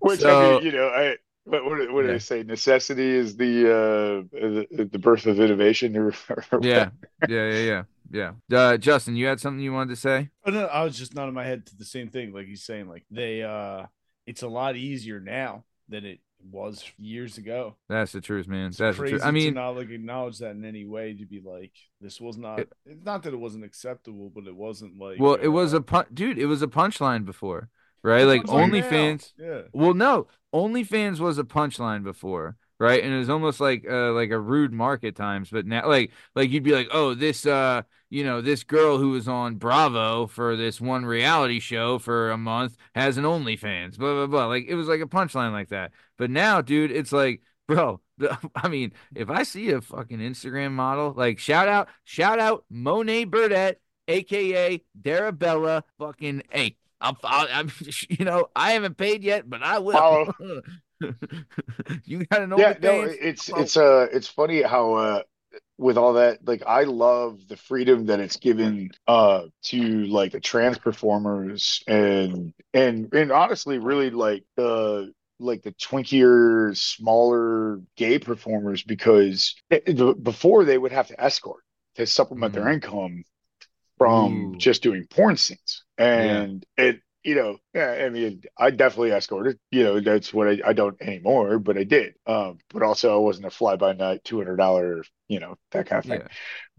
which I
So-
mean, you know, I what, what, what do
Yeah.
they say? Necessity is the uh the, the birth of innovation. Or, or
Yeah, yeah, yeah, yeah, yeah. Uh, Justin, you had something you wanted to say?
Oh, no, I was just nodding my head to the same thing. Like he's saying, like they, uh, it's a lot easier now than it was years ago.
That's the truth, man.
It's
That's the
crazy
truth. I mean,
to not like acknowledge that in any way. To be like, this was not.
It-
It's not that it wasn't acceptable, but it wasn't like.
well, it was
uh,
a pun- dude. It was a punchline before, right? Like. OnlyFans.
Yeah.
Well, no, OnlyFans was a punchline before, right? And it was almost like uh like a rude mark at times. But now, like like you'd be like, oh, this uh you know this girl who was on Bravo for this one reality show for a month has an OnlyFans, blah blah blah. Like it was like a punchline like that. But now, dude, it's like. Bro, the, I mean, if I see a fucking Instagram model, like shout out, shout out Monet Burdette, aka Darabella, fucking hey, I'll, I'm, you know, I haven't paid yet, but I will. You got an
yeah, no, it's
Well-
it's uh it's funny how uh with all that like I love the freedom that it's given uh to like the trans performers and and and honestly really like the like the twinkier smaller gay performers because it- it- before they would have to escort to supplement their
Mhm.
income from
Ooh.
just doing porn scenes and it you know yeah i mean i definitely escorted you know that's what i, I don't anymore but i did um but also i wasn't a fly-by-night $200 you know that kind of thing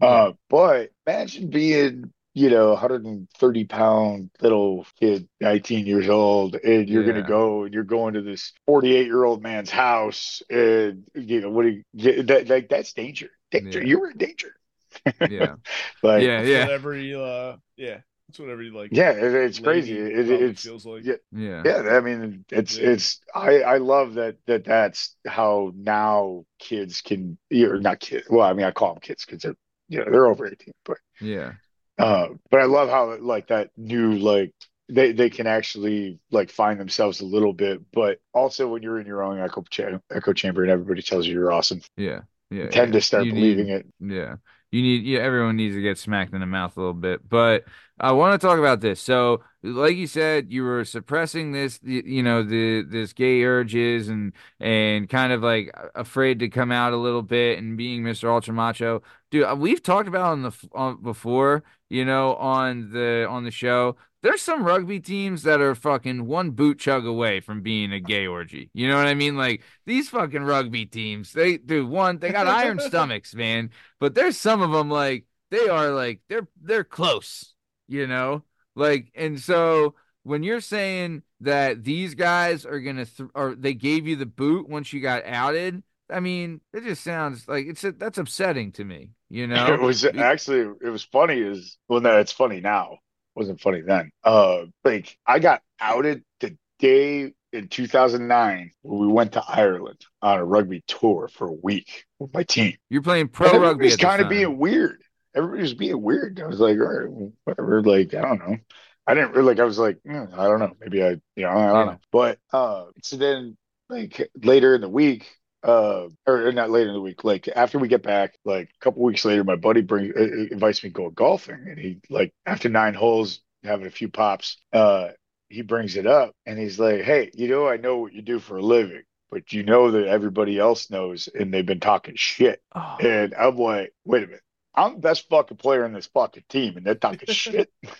Yeah.
uh but imagine being you know 130 pound little kid 19 years old and you're
Yeah.
gonna go and you're going to this 48 year old man's house and you know what do you that like that's danger danger
Yeah.
you're in danger
Yeah.
like
Yeah. Yeah.
Whatever you, uh, yeah, it's whatever you like.
yeah it, it's crazy it, it's
feels like.
yeah.
Yeah.
Yeah, I mean, it's
Yeah.
it's I I love that that that's how now kids can You're not kids. Well, I mean, I call them kids because they're you know they're over eighteen, but
Yeah.
uh, but I love how like that new like they they can actually like find themselves a little bit, but also when you're in your own echo cha- echo chamber and everybody tells you you're awesome,
Yeah. Yeah.
tend
yeah.
to start
You
believing
need-
it.
Yeah. You need, yeah, everyone needs to get smacked in the mouth a little bit. But I want to talk about this. So, like you said, you were suppressing this, you know, the this gay urges and and kind of like afraid to come out a little bit and being Mr. Ultra Macho. Dude, uh, we've talked about on the on before, you know, on the on the show. There's some rugby teams that are fucking one boot chug away from being a gay orgy. You know what I mean? Like these fucking rugby teams, they do one, they got iron stomachs, man but there's some of them like they are like they're they're close you know like and so when you're saying that these guys are gonna th- or they gave you the boot once you got outed i mean it just sounds like it's that's upsetting to me you know
It was actually it was funny is well no it's funny now. It wasn't funny then. Uh like I got outed the day in 2009 when we went to Ireland on a rugby tour for a week with my team.
you're playing pro rugby the
kind of being weird. Everybody was being weird. I was like, all right, whatever. Like, I don't know. I didn't really like. I was like, "Hmm, I don't know. Maybe I, you know, I don't
Yeah.
know. But uh, so then, like later in the week, uh, or not later in the week, like after we get back, like a couple weeks later, my buddy brings uh, invites me to go golfing, and he like after nine holes, having a few pops, uh, he brings it up, and he's like, hey, you know, I know what you do for a living. But you know that everybody else knows, and they've been talking shit.
Oh,
And I'm like, wait a minute. I'm the best fucking player in this fucking team, and they're talking shit.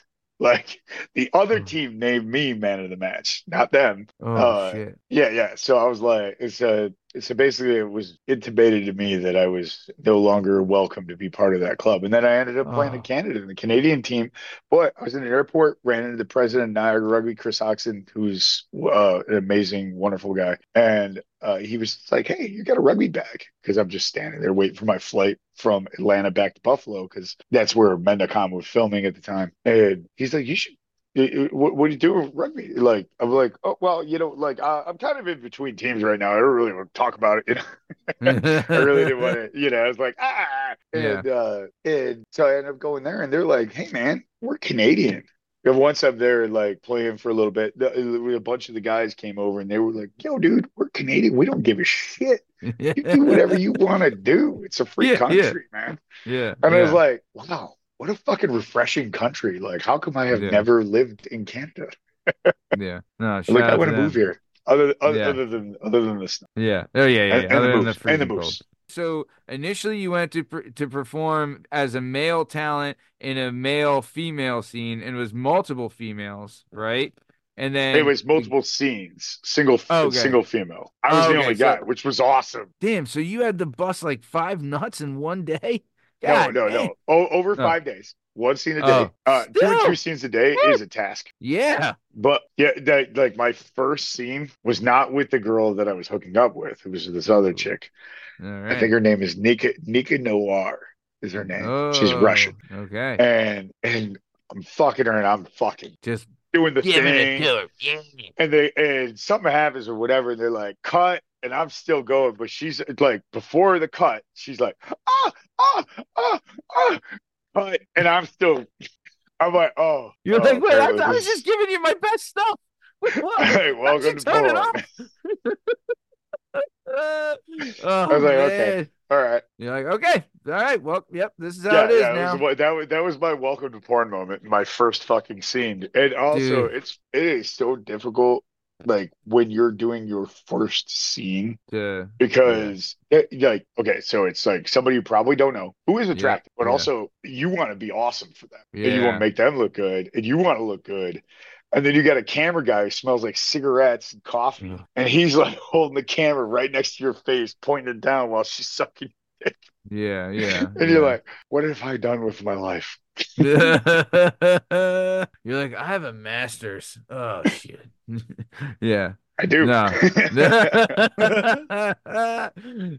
Like the other team named me man of the match, not them.
oh
uh,
shit
Yeah, yeah. So I was like, it's a, so basically it was intimated to me that I was no longer welcome to be part of that club. And then I ended up playing
Oh.
in Canada in the Canadian team. But I was in an airport, ran into the president of Niagara Rugby, Chris Oxen, who's uh, an amazing, wonderful guy. And uh, he was like, Hey, you got a rugby bag? Because I'm just standing there waiting for my flight from Atlanta back to Buffalo, because that's where Men.com was filming at the time. And he's like, You should what, what do you do with rugby? Like, I'm like, oh, well, you know, like, uh, I'm kind of in between teams right now. I don't really want to talk about it. You know, I really didn't want to, you know, I was like, ah, and, uh, and so I ended up going there and they're like, hey, man, we're Canadian. And once I'm there, like playing for a little bit, the, a bunch of the guys came over and they were like, yo, dude, we're Canadian. We don't give a shit. You do whatever you want to do. It's a free
Yeah, yeah.
country, man.
yeah
And I was like, wow, what a fucking refreshing country. Like, how come I have
Yeah.
never lived in Canada?
yeah no
Like, I want
to
move here. Other other,
Yeah.
other than other than the snow
Yeah. Oh yeah, yeah.
and,
yeah.
and
Other
the
than
moose
the
and the moose.
So initially, you went to per- to perform as a male talent in a male female scene, and it was multiple females, right? And then
It was multiple scenes, single
Oh, okay.
single female. I was
Oh,
the
okay,
only
so-
guy, which was awesome.
Damn, so you had to bust like five nuts in one day?
No,
God
no,
damn.
no. O- over
Oh.
five days, one scene a day.
Oh,
uh, two or three scenes a day
Woo.
is a task.
Yeah.
But yeah, that like my first scene was not with the girl that I was hooking up with. It was this other chick.
All
I think her name is Nika Nika Noir is her name. She's
Oh,
Russian.
Okay.
And and I'm fucking her and I'm fucking
Just
doing the
giving
thing.
Yeah.
And they and something happens or whatever, and they're like, cut, and I'm still going, but she's like before the cut, she's like, ah, ah, ah, ah, cut, and I'm still I'm like, oh,
You're
oh,
like, wait, I, I was just giving you my best stuff. Wait, what?
Hey,
Why don't you
welcome to
turn
porn.
oh,
was like, okay. All right.
You're like, okay, all right, well, yep, this is how
yeah,
it is
yeah,
now.
was, that was that was my welcome to porn moment, my first fucking scene. And also
Dude.
it's it is so difficult like when you're doing your first scene
To-
because it- like okay, so it's like somebody you probably don't know who is
Yeah,
attractive, but
yeah.
also you want to be awesome for them. And you want to make them look good and you want to look good. And then you got a camera guy who smells like cigarettes and coffee, and he's like holding the camera right next to your face, pointing it down while she's sucking.
yeah, yeah.
And you're like, what have I done with my life?
you're like, I have a master's. Oh shit. yeah.
I do.
No.
I
so,
did then.
uh,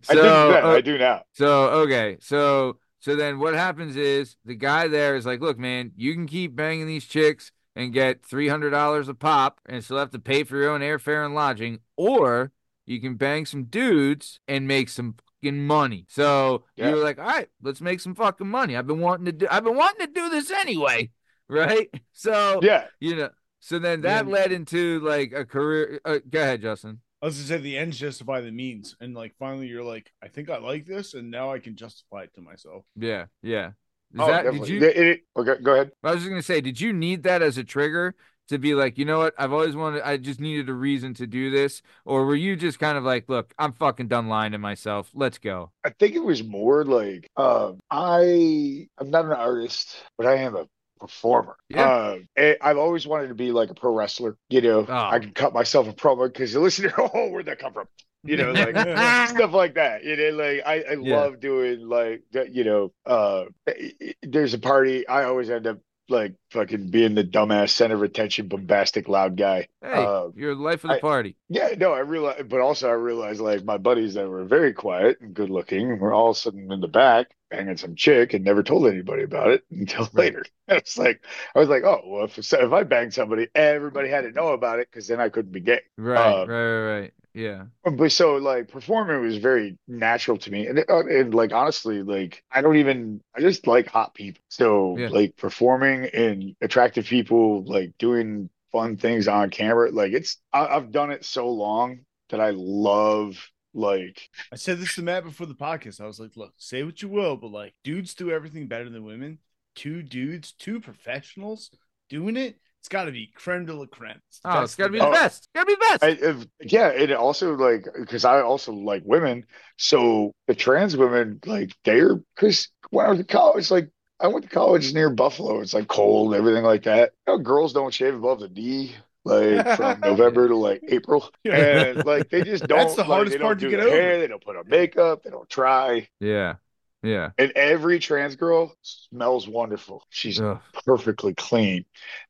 I do now.
So okay, so so then what happens is the guy there is like, look, man, you can keep banging these chicks and get three hundred dollars a pop, and still have to pay for your own airfare and lodging, or you can bang some dudes and make some fucking money. So
Yeah.
you were like, all right, let's make some fucking money. I've been wanting to do. I've been wanting to do this anyway, right? So
Yeah.
you know. So then that
Man.
led into like a career. Uh, go ahead, Justin.
I was gonna say the ends justify the means, and like finally you're like, I think I like this, and now I can justify it to myself.
Yeah, yeah. Is
Oh,
that did you?
It- it- okay, go ahead.
I was just gonna say, did you need that as a trigger to be like, you know what? I've always wanted. I just needed a reason to do this, or were you just kind of like, look, I'm fucking done lying to myself. Let's go.
I think it was more like um, I I'm not an artist, but I am a performer.
Yeah.
Uh, I've always wanted to be like a pro wrestler. You know,
Oh.
I can cut myself a promo because you listen to oh, where'd that come from? You know, like stuff like that. You know, like I, I
Yeah.
love doing like. You know, uh, there's a party. I always end up like fucking being the dumbass center of attention, bombastic, loud guy.
Hey,
Uh,
you're the life of the
I-
party.
Yeah, no, I realize, but also I realized like my buddies that were very quiet and good looking were all sitting in the back banging some chick and never told anybody about it until later. It's like I was like, oh, well, if if I banged somebody, everybody had to know about it because then I couldn't be gay.
Right,
uh,
right, right, right. Yeah.
But so like performing was very natural to me, and, uh, and like honestly, like I don't even I just like hot people. So
Yeah.
like performing and attractive people, like doing fun things on camera, like it's I, I've done it so long that I love like
I said this to Matt before the podcast. I was like, look, say what you will, but like dudes do everything better than women. Two dudes, two professionals doing it. It's got to be creme de la creme. the
Oh, it's
best
got to be
the
the
Oh.
best. Got to be the best.
I, if, yeah, it also like because I also like women. So the trans women, like they're because when I was in college, like I went to college near Buffalo. It's like cold, everything like that. You know, girls don't shave above the knee, like from November to like April, and like they just don't.
That's the hardest
don't
part to get over.
Hair, they don't put on makeup. They don't try.
yeah, yeah.
And every trans girl smells wonderful. She's
Ugh.
perfectly clean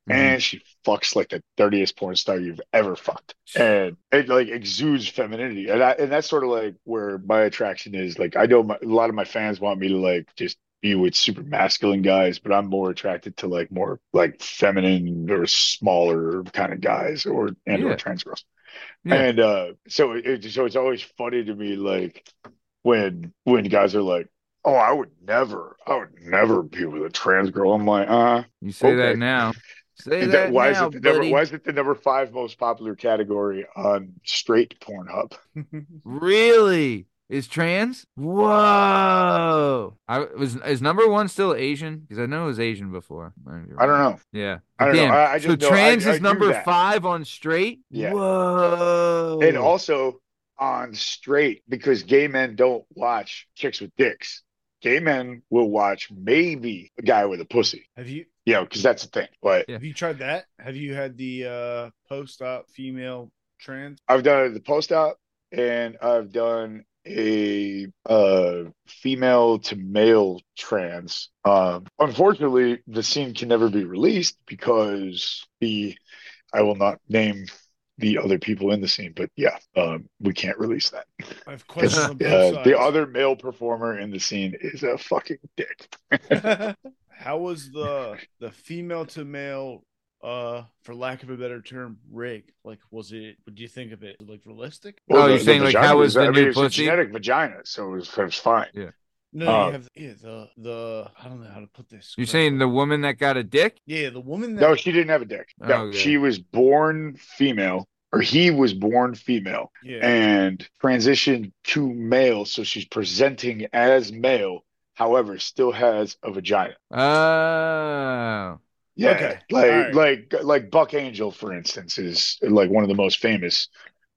Mhm.
and she fucks like the dirtiest porn star you've ever fucked and it like exudes femininity and I, and that's sort of like where my attraction is like i know my, a lot of my fans want me to like just be with super masculine guys but i'm more attracted to like more like feminine or smaller kind of guys or and
Yeah.
or trans girls
Yeah.
and uh so it so it's always funny to me like when when guys are like oh i would never i would never be with a trans girl i'm like uh
You say that now. Say that,
that, why
now,
is it the number,
buddy.
why is it the number five most popular category on straight Pornhub?
Really? Is trans. Whoa! I was is number one still Asian because I know it was Asian before.
I don't know.
Yeah,
I don't know.
Damn.
I, I
so
know,
trans
I, I
is number
that.
five on straight.
Yeah.
Whoa!
and also on straight because gay men don't watch chicks with dicks. Gay men will watch maybe a guy with a pussy.
Have you
You know, because that's the thing. But
Yeah.
have you tried that? Have you had the uh post-op female trans?
I've done the post op and I've done a uh female to male trans. Um unfortunately the scene can never be released because the I will not name the other people in the scene, but yeah, um we can't release that.
I have questions on
uh, the other male performer in the scene is a fucking dick.
How was the the female to male uh for lack of a better term rig? Like was it what do you think of it? Like realistic?
Oh,
the-
you're
the
saying, like,
vagina
how was the
I mean,
new
it's a
pussy?
genetic vagina, so it was, it was fine.
Yeah no,
Uh,
you have yeah, the the I don't know how to put this.
You're saying the woman that got a dick?
Yeah, the woman that
No, she didn't have a dick. No,
Okay.
she was born female, or he was born female
yeah.
and transitioned to male. So she's presenting as male, however, still has a vagina.
Oh,
Yeah,
Okay,
like
alright.
like like Buck Angel, for instance, is like one of the most famous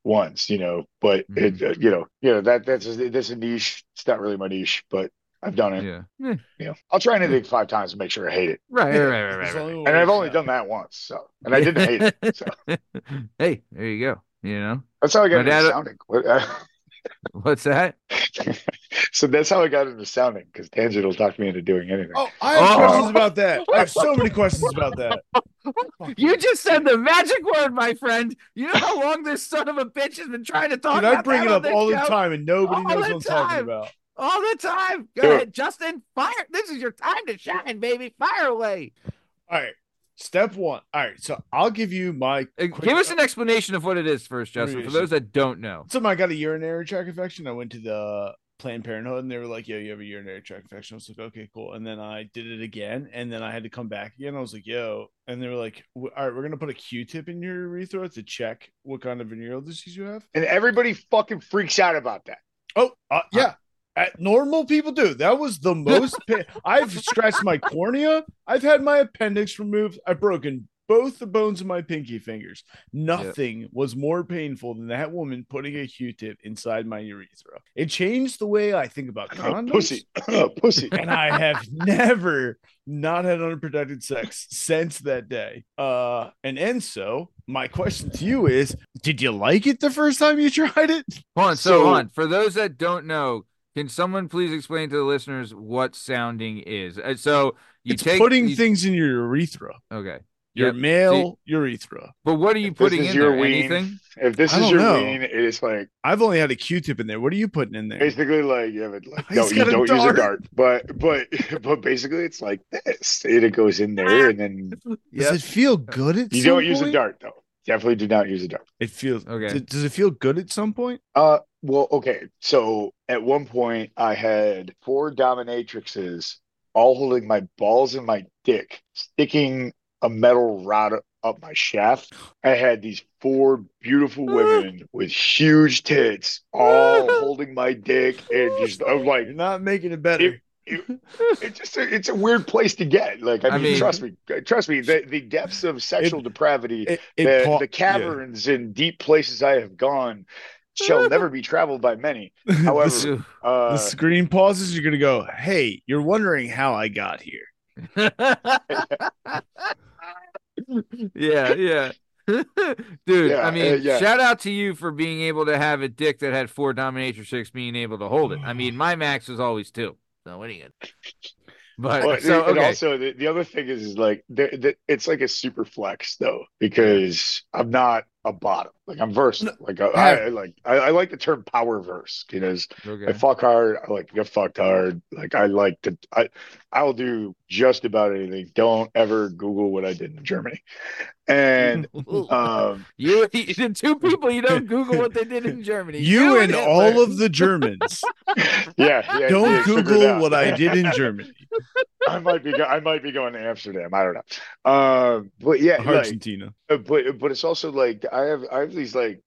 ones. You know, but
Mm-hmm.
it uh, you know you know that that's a, that's a niche. It's not really my niche, but I've done it.
yeah. Eh,
You know, I'll try anything five times to make sure I hate it,
Right, right, right, right, right,
the
right.
only
and I've only done that once. So, and I didn't hate it. So
hey, there you go. You know
that's how I got
My
into
dad-
sounding. Uh,
what's that?
so that's how I got into sounding because Tangent will talk me into doing anything.
Oh, I have
Oh.
questions about that. I have so many questions about that.
You just said the magic word, my friend. You know how long this son of a bitch has been trying to talk
Dude, I
about
bring
that
it up
this
all the time, and nobody
All
knows
the
what I'm talking
time.
about.
All the time. Go
Sure.
ahead, Justin. Fire. This is your time to shine, baby. Fire away.
All right, step one. All right, so I'll give you my.
Uh,
quick-
Give us an explanation of what it is first, Justin, for those that don't know.
So I got a urinary tract infection. I went to the Planned Parenthood, and they were like, "Yo, you have a urinary tract infection." I was like, "Okay, cool." And then I did it again, and then I had to come back again. I was like, "Yo," and they were like, "All right, we're gonna put a Q-tip in your urethra to check what kind of venereal disease you have."
And everybody fucking freaks out about that.
Oh, uh, yeah. Uh, normal people do. That was the most. Pa- I've scratched my cornea. I've had my appendix removed. I've broken both the bones of my pinky fingers. Nothing was more painful than that woman putting a Q-tip inside my urethra. It changed the way I think about condoms.
Pussy, pussy.
And I have never not had unprotected sex since that day. Uh, and so, my question to you is: Did you like it the first time you tried it?
Hold on. So,
So-
on. For those that don't know, can someone please explain to the listeners what sounding is? Uh, So you
it's
take
putting
you-
things in your urethra.
Okay.
Your
Yep.
male urethra.
But what are you
If
putting in
your
there?
ween,
Anything?
If this is your
know.
ween, it is like
I've only had a Q-tip in there. What are you putting in there?
basically like you have it like no, you don't use a
dart.
dart, but but but basically it's like this. And it goes in there, and then
Does
Yep.
it feel good at
you
some
don't use a
point?
dart though. Definitely do not use a dart.
It feels
Okay.
d- Does it feel good at some point?
Uh, well, okay. So at one point, I had four dominatrixes all holding my balls and my dick, sticking a metal rod up my shaft. I had these four beautiful women with huge tits, all holding my dick, and just I'm like,
You're not making it better.
it's just a, it's a weird place to get. Like, I,
I
mean,
mean-
trust me, trust me, the the depths of sexual depravity
It, it
the,
pa-
the caverns and deep places I have gone shall never be traveled by many. However,
the, the
Uh,
screen pauses. You're gonna go. Hey, you're wondering how I got here.
Yeah, yeah. Dude,
Yeah,
I mean,
uh, yeah.
shout out to you for being able to have a dick that had four dominatrix chicks being able to hold it. I mean, my max was always two. So what are you gonna But
well,
so
and also the, the other thing is, is like the, the, it's like a super flex though because I'm not a bottom. Like I'm versatile. Like I, I like I, I like the term power verse because I fuck hard. I like to get fucked hard. Like I like to. I I'll do just about anything. Don't ever Google what I did in Germany. And um,
you, the two people you don't Google what they did in Germany.
You and
Hitler.
all of the Germans.
yeah, yeah.
Don't
yeah,
Google what I did in Germany.
I might be go- I might be going to Amsterdam. I don't know. Um, but yeah,
Argentina.
uh, but but it's also like I have I have these like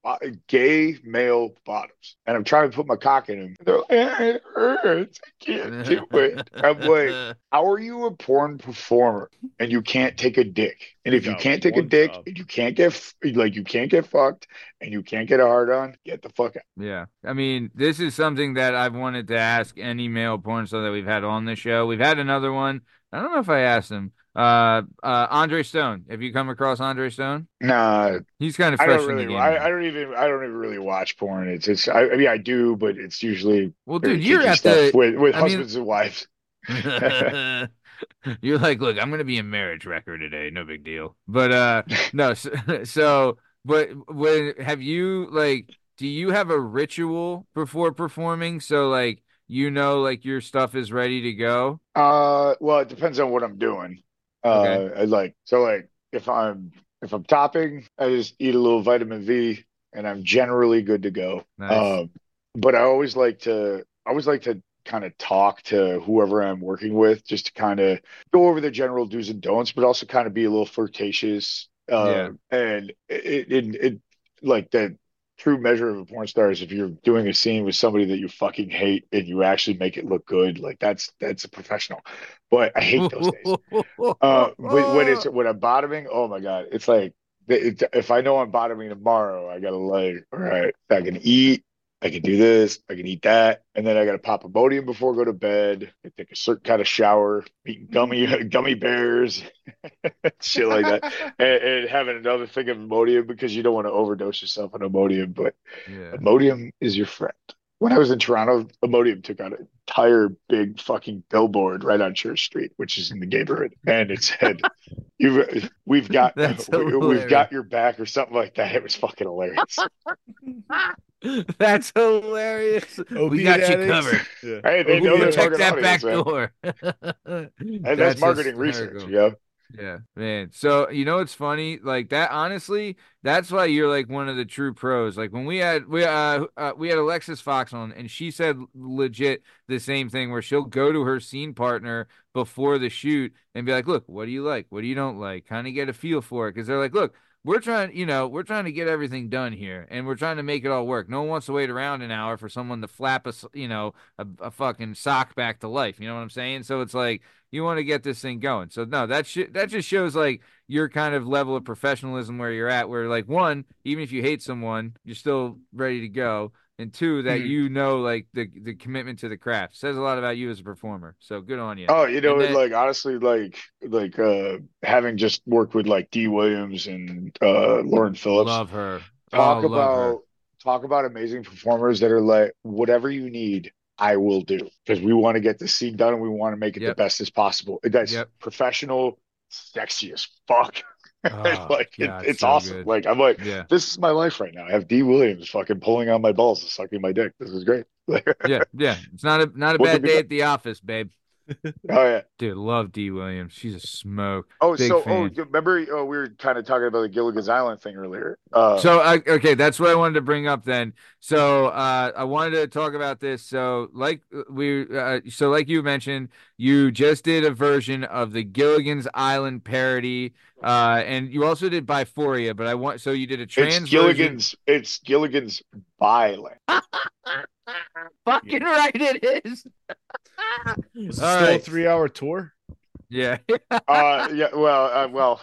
gay male bottoms, and I'm trying to put my cock in them. They're like, "Eh, it hurts. I can't do it. I'm like, how are you a porn performer and you can't take a dick? And if you can't take a dick
job.
and you can't get like you can't get fucked and you can't get a hard on, get the fuck out.
Yeah. I mean, this is something that I've wanted to ask any male porn star that we've had on the show. We've had another one. I don't know if I asked him. Uh, uh, Andre Stone. Have you come across Andre Stone?
Nah,
He's kind of
I don't
in the
really. I. I don't even. I don't even really watch porn. It's. It's. I, I mean, I do, but it's usually
well, dude, you're at the.
with with
I mean-
husbands and wives.
You're like, look, I'm gonna be a marriage wrecker today. No big deal. But uh, no. So, so but when have you like? Do you have a ritual before performing? So like, you know, like your stuff is ready to go.
Uh, well, it depends on what I'm doing. Uh,
Okay.
I like so like if I'm if I'm topping, I just eat a little vitamin V, and I'm generally good to go.
Nice.
Um, but I always like to I always like to kind of talk to whoever I'm working with, just to kind of go over the general do's and don'ts, but also kind of be a little flirtatious. Uh, and it, it it like the true measure of a porn star is if you're doing a scene with somebody that you fucking hate and you actually make it look good, like that's that's a professional. But I hate those days. Uh, when, when it's when I'm bottoming, oh my God, it's like if I know I'm bottoming tomorrow, I gotta like, all right, I can eat, I can do this, I can eat that, and then I gotta pop a Imodium before I go to bed. I take a certain kind of shower, eating gummy mm-hmm. gummy bears, shit like that, and, and having another thing of Imodium because you don't want to overdose yourself on Imodium, but
yeah.
Imodium is your friend. When I was in Toronto, Imodium took out an entire big fucking billboard right on Church Street, which is in the neighborhood, and it said, "You've we've got we, we've got your back" or something like that. It was fucking hilarious.
That's hilarious. we
Opiate
got you covered.
Yeah.
Hey, they
Who
know their
Check
target
that
audience,
back
man.
door.
And that's, marketing research,
hysterical.
you know?
Yeah, man. So you know what's funny? Like that. Honestly, that's why you're like one of the true pros. Like when we had we uh, uh we had Alexis Fox on, and she said legit the same thing, where she'll go to her scene partner before the shoot and be like, "Look, what do you like? What do you don't like?" Kind of get a feel for it because they're like, "Look." We're trying, you know, we're trying to get everything done here, and we're trying to make it all work. No one wants to wait around an hour for someone to flap a, you know, a, a fucking sock back to life. You know what I'm saying? So it's like you want to get this thing going. So no, that sh- that just shows like your kind of level of professionalism where you're at. Where like one, even if you hate someone, you're still ready to go, and two, that
Mhm.
you know like the the commitment to the craft says a lot about you as a performer. So good on you.
Oh, you know,
then-
like honestly, like like uh having just worked with like Dee Williams and uh Lauren Phillips.
love her.
talk
oh, love her.
about talk about amazing performers that are like whatever you need i will do because we want to get this scene done and we want to make it
Yep.
the best as possible that's
Yep.
professional sexy as fuck
Oh,
like it-
God,
it's
so
awesome
good.
like i'm like
Yeah,
this is my life right now i have dee williams fucking pulling on my balls and sucking my dick this is great
yeah, yeah. It's not a not a
What
bad day at the office, babe.
oh yeah
Dude, love Dee Williams. She's a smoke.
oh
Big
so
fan.
oh remember oh, we were kind of talking about the gilligan's island thing earlier uh
So I, okay, that's what I wanted to bring up then. So uh, I wanted to talk about this. So like we, uh, so like you mentioned, you just did a version of the Gilligan's Island parody, uh, and you also did Biphoria. But I want so you did a trans
it's gilligan's it's gilligan's Bi-Land
version. Fucking right, it is.
Was it
All
still a
right.
three hour tour?
Yeah.
uh yeah well uh, well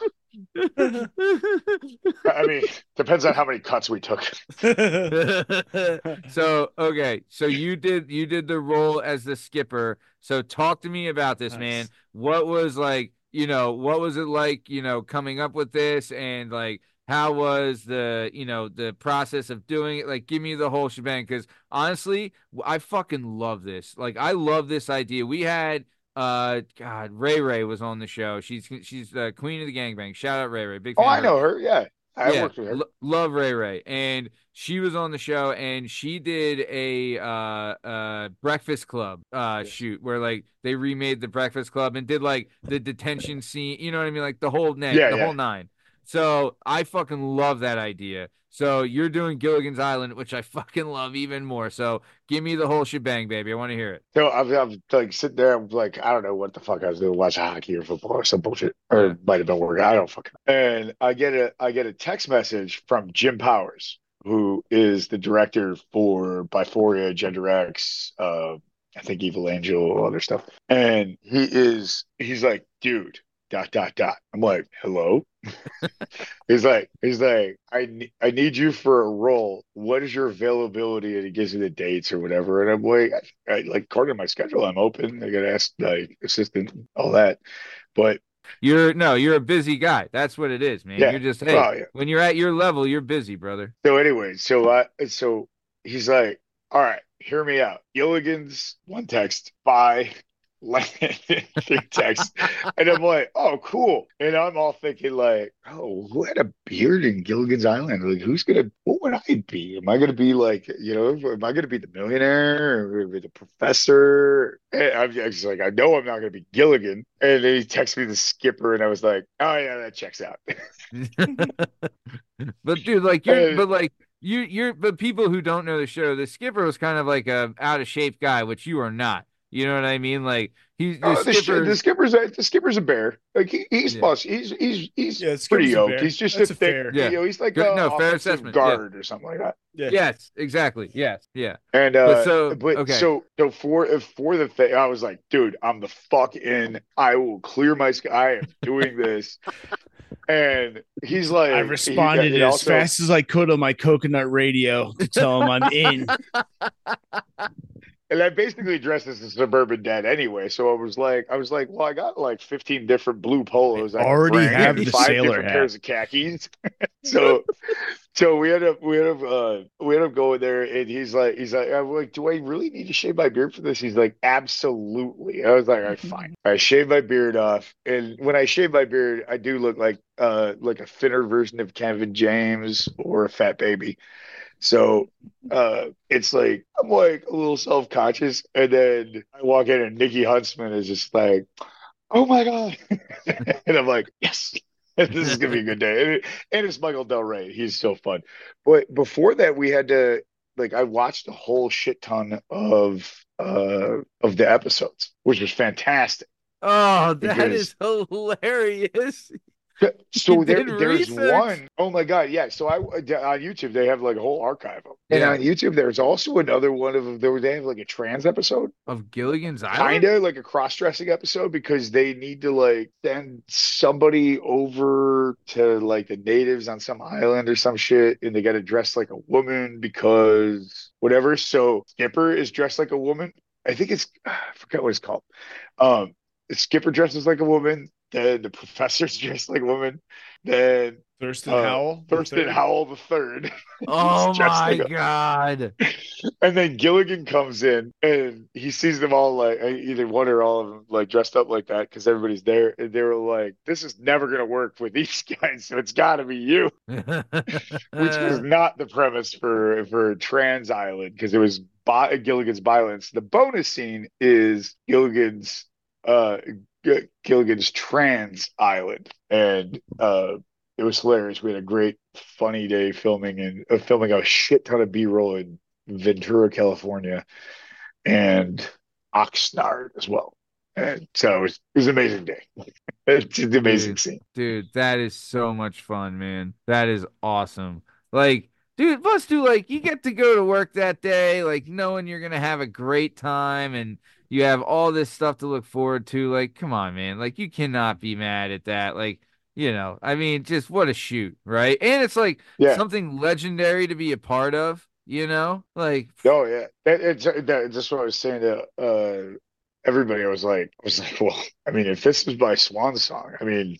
I mean, depends on how many cuts we took.
so okay, so you did you did the role as the skipper. So talk to me about this,
Nice.
man. What was like, you know, what was it like, you know, coming up with this and like how was the, you know, the process of doing it? Like give me the whole shebang cuz honestly, I fucking love this. Like I love this idea. We had uh god, Ray Ray was on the show. She's she's the queen of the gangbang. Shout out Ray Ray. Big
Oh, I
of her
know her. Yeah, I
yeah,
worked with her.
lo- love Ray Ray, and she was on the show, and she did a uh uh Breakfast Club uh
Yes.
shoot where like they remade the Breakfast Club and did like the detention scene, you know what I mean, like the whole net,
Yeah,
the
yeah.
whole nine. So I fucking love that idea. So you're doing Gilligan's Island, which I fucking love even more. So give me the whole shebang, baby. I want to hear it.
So I'm, I'm like sitting there, I'm like, I don't know what the fuck I was doing, watch hockey or football or some bullshit, or
Yeah.
might have been working. I don't fucking. And I get a I get a text message from Jim Powers, who is the director for Biphoria, Gender X, uh, I think Evil Angel, other stuff. And he is he's like, dude, dot dot dot. I'm like, hello. he's like, he's like, I I need you for a role. What is your availability? And he gives me the dates or whatever. And I'm like, I, I like according to my schedule, I'm open. I gotta ask my assistant, all that. But
You're no, you're a busy guy. That's what it is, man.
Yeah.
You're just oh, hey,
Oh, yeah.
when you're at your level, you're busy, brother.
so anyway, so I so he's like, all right, hear me out. Gilligan's one text, bye. Three texts. And I'm like, oh, cool. And I'm all thinking, like, oh, who had a beard in Gilligan's Island? Like, who's gonna, what would I be? Am I gonna be like, you know, am I gonna be the millionaire or gonna be the professor? And I'm just like, I know I'm not gonna be Gilligan. And then he texted me the skipper, and I was like, oh, yeah, that checks out.
but dude, like you're
Uh,
but like you you're but people who don't know the show, the skipper was kind of like a out of shape guy, which you are not. You know what I mean? Like he's the
Oh, the, sh-
skipper.
the skipper's a the skipper's a bear. Like he, he's
Yeah.
bus. He's he's he's
Yeah,
pretty
skipper's
yoked. He's just
That's
a
a
thick.
fair-
Yeah.
You know, he's like
Good-
a
no, fair
offensive
assessment, yeah.
guard or something like that.
Yeah.
Yes, exactly. Yes, yeah.
And uh,
But so-
but
okay.
so so for for the thing, I was like, dude, I'm the fuck in. I will clear my sky. I am doing this. and he's like,
I responded
he
as
also-
fast as I could on my coconut radio to tell him I'm in.
And I basically dressed as a suburban dad anyway. So I was like, I was like, well, I got like 15 different blue polos. I
already
bring
have the
five
sailor
different
hat.
pairs of khakis. so, so we ended up, we ended up, uh, we ended up going there, and he's like, he's like, I'm like, do I really need to shave my beard for this? He's like, absolutely. I was like, all right, fine. I shave my beard off, and when I shave my beard, I do look like, uh, like a thinner version of Kevin James or a fat baby. So uh it's like I'm like a little self-conscious and then I walk in and Nikki Huntsman is just like, oh my God. and I'm like, yes, this is gonna be a good day. And, and it's Michael Del Rey. He's so fun. But before that, we had to like I watched a whole shit ton of uh of the episodes, which was fantastic.
Oh, that
Because-
is hilarious.
So there, there's
research?
one. Oh my God, yeah. So I on YouTube they have like a whole archive of them. And
Yeah.
on YouTube there's also another one of them. There they have like a trans episode,
Of Gilligan's Island?
kind of like a cross-dressing episode because they need to like send somebody over to like the natives on some island or some shit, and they got to dress like a woman because whatever. So Skipper is dressed like a woman. I think it's I forgot what it's called. Um, Skipper dresses like a woman. Then the professor's dressed like a woman. Then
Thurston
uh,
Howell. the
Thurston
third.
Howell the third.
Oh my
like
god.
And then Gilligan comes in and he sees them all like either one or all of them like dressed up like that because everybody's there. And they were like, "This is never gonna work with these guys, so it's got to be you." Which was not the premise for for Trans Island because it was Bi- Gilligan's violence. The bonus scene is Gilligan's uh G- Gilligan's Trans Island, and uh it was hilarious. We had a great funny day filming and uh, filming a shit ton of B roll in Ventura, California, and Oxnard as well. And so it was, it was an amazing day. it's an amazing
Dude.
scene.
Dude, that is so much fun, man. That is awesome. Like, dude, plus, dude, like, you get to go to work that day, like, knowing you're gonna have a great time and you have all this stuff to look forward to. Like, come on, man. Like, you cannot be mad at that. Like, you know, I mean, just what a shoot, right? And it's like
Yeah.
something legendary to be a part of, you know? Like,
Oh yeah, that, it's that, that's what I was saying to uh, everybody. I was like, I was like, well, I mean, if this is my swan song, I mean,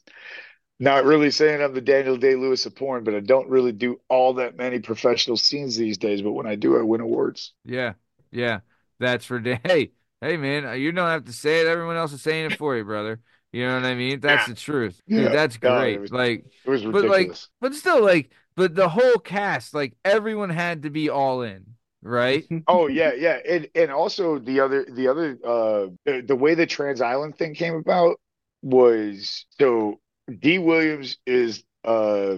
not really saying I'm the Daniel Day Lewis of porn, but I don't really do all that many professional scenes these days. But when I do, I win awards.
yeah, yeah, that's for day. Hey, hey, man, you don't have to say it. Everyone else is saying it for you, brother. You know what I mean? That's the truth. Dude,
Yeah.
that's
No, it
great.
was-
Like,
It was
But, like, but still, like, but the whole cast, like, everyone had to be all in, right?
Oh yeah, yeah, and and also the other the other uh the, the way the Trans Island thing came about was so Dee Williams is uh,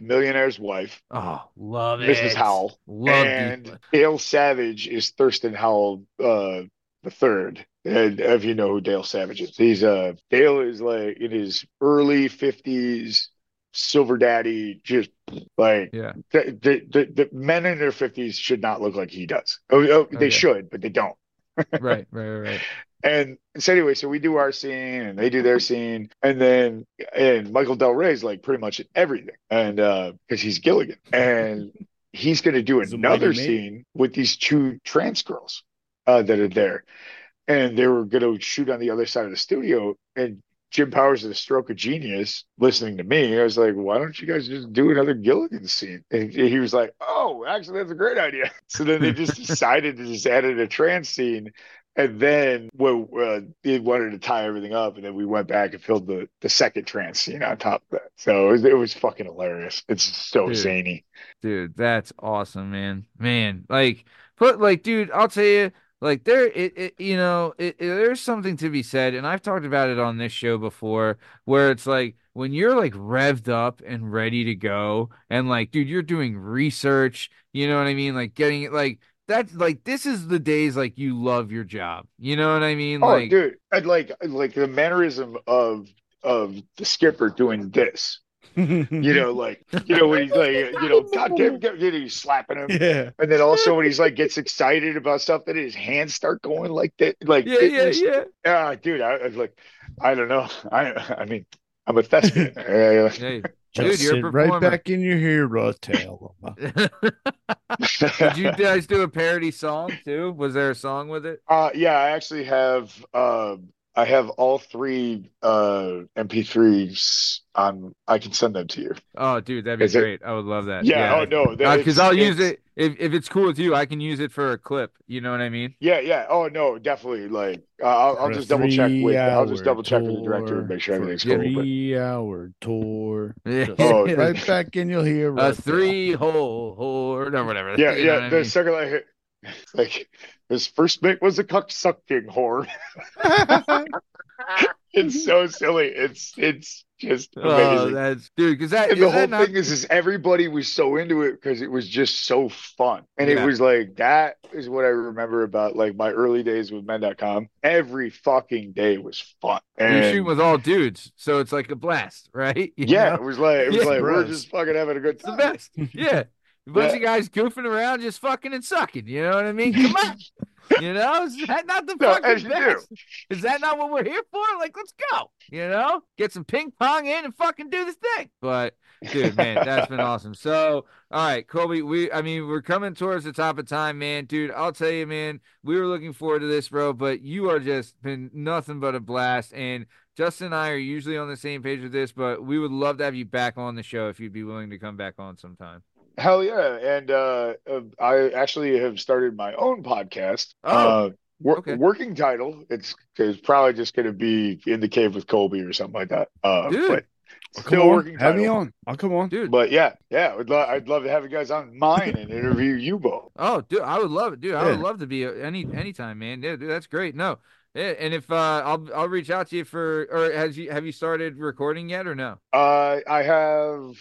Millionaire's Wife,
Oh, love it.
Mrs. Howell,
Love
and
Deep-
Dale Savage is Thurston Howell uh, the third. And if you know who Dale Savage is, he's uh Dale is like in his early fifties, silver daddy, just like
Yeah.
the, the, the, the men in their fifties should not look like he does. Oh, oh,
Okay.
they should, but they don't.
Right, right, right, right.
And so anyway, so we do our scene and they do their scene, and then and Michael Del Rey's like pretty much in everything, and uh because he's Gilligan, and he's going to do
He's a mighty
another scene with these two trans girls uh, that are there, and they were going to shoot on the other side of the studio, and Jim Powers, the stroke of genius, listening to me, I was like, "Why don't you guys just do another Gilligan scene?" And he was like, "Oh, actually, that's a great idea." So then they just decided to just add in a trans scene. And then well, uh, they wanted to tie everything up, and then we went back and filled the the second trance scene on top of that. So it was, it was fucking hilarious. It's so
Dude.
zany.
Dude, that's awesome, man. Man, like put like dude, I'll tell you, like there it, it you know, it, it- there's something to be said and I've talked about it on this show before where it's like when you're like revved up and ready to go and like dude, you're doing research, you know what I mean? Like getting it like that's like this is the days like you love your job. You know what I mean?
Oh,
Like
dude, I'd like like the mannerism of of the skipper doing this. You know, like you know when he's like, you know, goddamn, you know, he's slapping him,
yeah.
and then also when he's like gets excited about stuff, that his hands start going like that. Like,
Yeah, yeah,
was-
yeah.
Ah, dude, I, I was like, I don't know. I I mean, I'm a thespian. Uh,
Hey,
Just
Dude, you're a
right back in your hero tail.
Did you guys do a parody song too? Was there a song with it?
Uh, yeah, I actually have um I have all three uh MP3s on I can send them to you.
Oh, dude, that'd be
Is it-
great. I would love that.
Yeah, oh no,
because
it's-
I'll use
it's-
it if if it's cool with you. I can use it for a clip. You know what I mean?
Yeah, yeah. Oh no, definitely. Like uh, I'll, I'll just double check with I'll just double check with the director and make sure everything's
a
cool. But
Three-hour tour.
Yeah.
Oh,
right back in your hero.
a
tail.
three hole or or whatever.
yeah,
You
yeah.
what I
The
mean?
second like, it's like his first mate was a cuck sucking whore. It's so silly. It's it's just
Oh,
amazing.
that's dude. Because that
And the whole
that not-
thing is, is everybody was so into it because it was just so fun. And
Yeah.
it was like, that is what I remember about like my early days with men.com. Every fucking day was fun.
you're shooting with all dudes, so it's like a blast, right? You
yeah,
know?
it was like, it was
Yeah.
like, we're just fucking having a good
it's the
time.
best. Yeah. A bunch
Yeah.
of guys goofing around, just fucking and sucking. You know what I mean? Come on. You know, is that not the
No,
fucking
do.
best? Is that not what we're here for? Like, let's go. You know, get some ping pong in and fucking do this thing. But dude, man, that's been awesome. So, all right, Colby, we, I mean, we're coming towards the top of time, man. Dude, I'll tell you, man, we were looking forward to this, bro. But you are just been nothing but a blast. And Justin and I are usually on the same page with this, but we would love to have you back on the show if you'd be willing to come back on sometime.
Hell yeah. And uh, uh, I actually have started my own podcast.
Oh,
uh, wor-
okay.
Working title. It's, it's probably just going to be In the Cave with Colby or something like that. Uh,
Dude.
but
I'll
still
come on. Have me on. I'll come on.
Dude.
But yeah, yeah, I'd, lo- I'd love to have you guys on mine and interview you both.
Oh, dude, I would love it, dude. I would love to be uh, any anytime, man. Yeah, dude, that's great. No, yeah, and if uh, I'll I'll reach out to you for, or has you have you started recording yet or no?
Uh, I have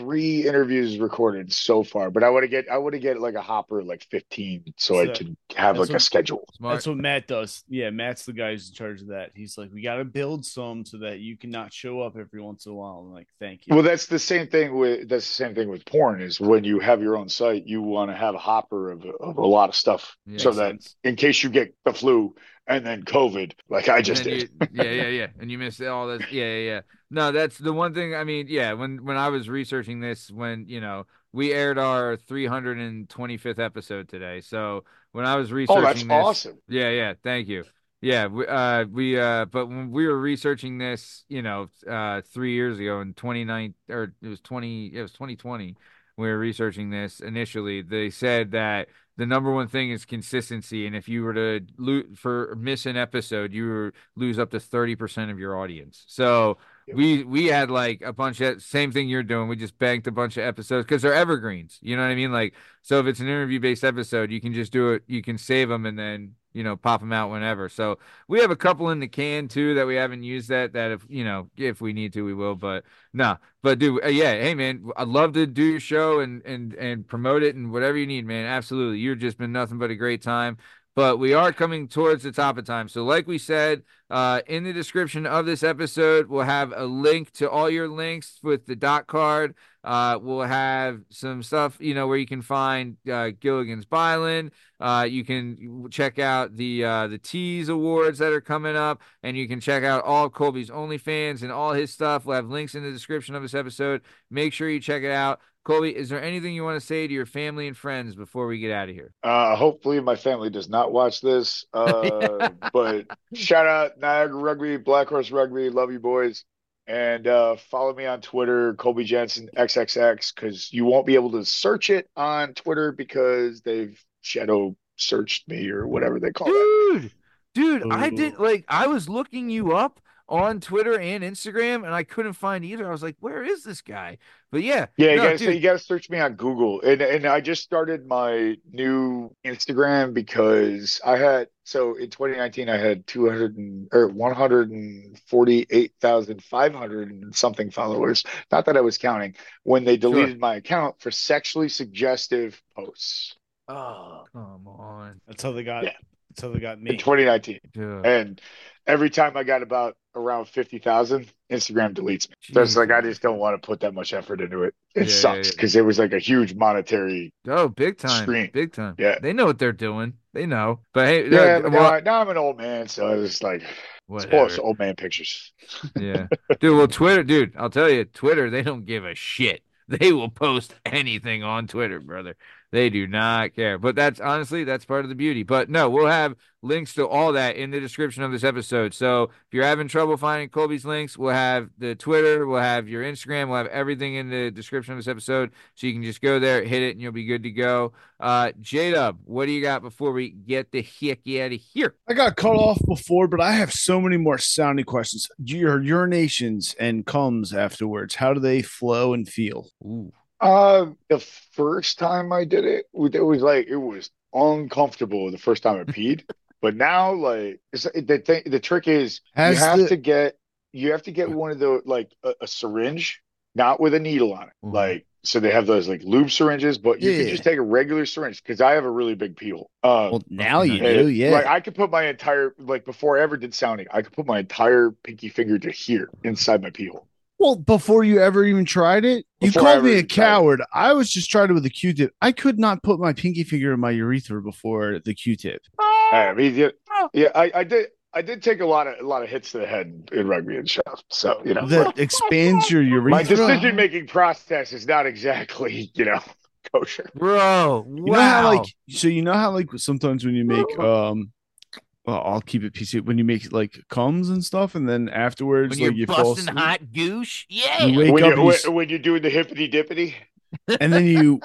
three interviews recorded so far, but I want to get I want to get like a hopper like 15 so I can have
that's
like a schedule.
Smart.
That's what Matt does. Yeah, Matt's the guy who's in charge of that. He's like, we got to build some so that you cannot show up every once in a while. I'm like, thank you.
Well, that's the same thing with that's the same thing with porn is when you have your own site, you want to have a hopper of, of a lot of stuff
Yeah.
so that
sense.
in case you get the flu and then COVID, like I just did.
you- yeah, yeah, yeah, and you missed all this. Yeah, yeah, yeah. No, that's the one thing. I mean, yeah, when when I was researching this, when you know we aired our 325th episode today, so when I was researching, Oh,
that's
this,
awesome.
Yeah, yeah. Thank you. Yeah, we, uh, we, uh, but when we were researching this, you know, uh, three years ago in 29 or it was 20, it was 2020. We were researching this initially. They said that the number one thing is consistency, and if you were to lo- for miss an episode, you lose up to 30% of your audience. So. We we had like a bunch of same thing you're doing. We just banked a bunch of episodes because they're evergreens. You know what I mean? Like so, if it's an interview based episode, you can just do it. You can save them and then you know pop them out whenever. So we have a couple in the can too that we haven't used that that if you know if we need to we will. But no, but dude, uh, yeah, hey man, I'd love to do your show and and and promote it and whatever you need, man. Absolutely, you've just been nothing but a great time but we are coming towards the top of time. So, like we said, uh, in the description of this episode, we'll have a link to all your links with the dot card. Uh, we'll have some stuff, you know, where you can find uh, Gilligan's Bi-Land. Uh, you can check out the uh, the Tease Awards that are coming up, and you can check out all Colby's OnlyFans and all his stuff. We'll have links in the description of this episode. Make sure you check it out. Colby, is there anything you want to say to your family and friends before we get out of here?
Uh, hopefully, my family does not watch this. Uh, but shout out Niagara Rugby, Black Horse Rugby. Love you, boys. And uh, follow me on Twitter, Colby Jansen XXX, because you won't be able to search it on Twitter because they've shadow searched me or whatever they call
dude,
it.
Dude, dude, I did like I was looking you up on Twitter and Instagram, and I couldn't find either. I was like, "Where is this guy?" But yeah,
yeah, you
no,
gotta
dude.
say, you gotta search me on Google, and and I just started my new Instagram because I had so in 2019 I had 200 and, or 148,500 and something followers. Not that I was counting when they deleted
Sure.
my account for sexually suggestive posts
Oh, come on,
That's how they got.
Yeah.
That's how they got
in
me.
2019,
dude.
and every time I got about around 50,000, Instagram deletes me. So it's like I just don't want to put that much effort into it. It
Yeah, yeah,
sucks
yeah.
because it was like a huge monetary.
Oh, big time,
Screen.
big time.
Yeah.
they know what they're doing. They know. But hey,
Yeah,
uh,
but
well,
now, now I'm an old man, so I was like,
whatever.
spoil old man pictures.
Yeah, dude. Well, Twitter, dude. I'll tell you, Twitter. They don't give a shit. They will post anything on Twitter, brother. They do not care. But that's honestly, that's part of the beauty. But no, we'll have links to all that in the description of this episode. So if you're having trouble finding Colby's links, we'll have the Twitter, we'll have your Instagram, we'll have everything in the description of this episode. So you can just go there, hit it, and you'll be good to go. Uh, J Dub, what do you got before we get the heck out of here?
I got cut off before, but I have so many more sounding questions. Your urinations and comes afterwards, how do they flow and feel?
Ooh.
Uh, the first time I did it, it was like it was uncomfortable the first time I peed. but now, like, it's, the thing, the trick is you have
the-
to get you have to get one of the like a, a syringe, not with a needle on it.
Mhm.
Like, so they have those like lube syringes, but you
Yeah.
can just take a regular syringe because I have a really big pee hole. Um,
Well, now you do, yeah.
Like I could put my entire like before I ever did sounding, I could put my entire pinky finger to here inside my pee hole.
Well, before you ever even tried it, you
Before I
called me a coward. I was just trying it with a Q-tip. I could not put my pinky finger in my urethra before the Q-tip.
I mean, yeah,
Oh.
yeah, I, I did. I did take a lot of a lot of hits to the head in, in rugby and stuff. So you know,
That expands your urethra.
my decision making process is not exactly you know kosher.
Bro, wow.
You know how like so you know how like sometimes when you make um well, I'll keep it PC when you make like comes and stuff and then afterwards
when
like
you're
you
busting
asleep,
hot goosh, yeah.
you wake
When
up
you
and, you
when,
s-
when you're doing the hippity dippity,
and then you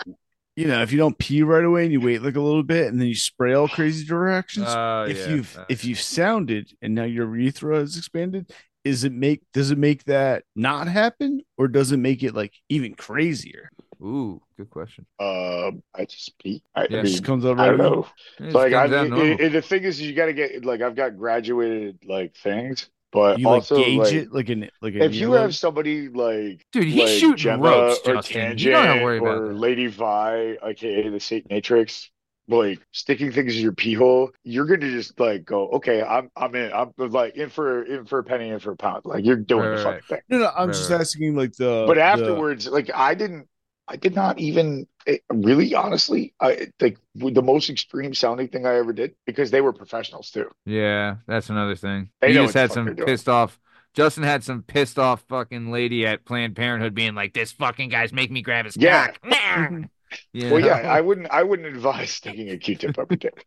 you know if you don't pee right away and you wait like a little bit and then you spray all crazy directions
Oh,
if
yeah.
you've
Uh,
if you've sounded and now your urethra is expanded is it make does it make that not happen or does it make it like even crazier?
Ooh, good question.
um, I just pee. I,
Yeah.
I
it
mean,
just comes out
I
right
don't know.
It
like I,
out
it, it- the thing is, you got to get like I've got graduated like things, but
you like gauge
like
it like an like a
if you have somebody like
Dude, he's
like
shooting
Gemma
ropes,
or
Justin.
Tangent
You don't worry
or
that.
Lady Vi, aka the Satan Matrix, like sticking things in your pee hole, you're gonna just like go, okay, I'm I'm in, I'm like in for in for a penny, in for a pound, like you're doing
Right,
the
right,
fucking thing.
no no i'm
Right,
just
right.
asking like the
But
the-
afterwards, like I didn't, I did not even it, really, honestly, I like the most extreme sounding thing I ever did because they were professionals too.
Yeah, that's another thing.
They
you just had some pissed off. Justin had some pissed off fucking lady at Planned Parenthood being like, "This fucking guy's making me grab his
Yeah.
cock."
Well, yeah, I wouldn't, I wouldn't advise sticking a Q-tip up your dick.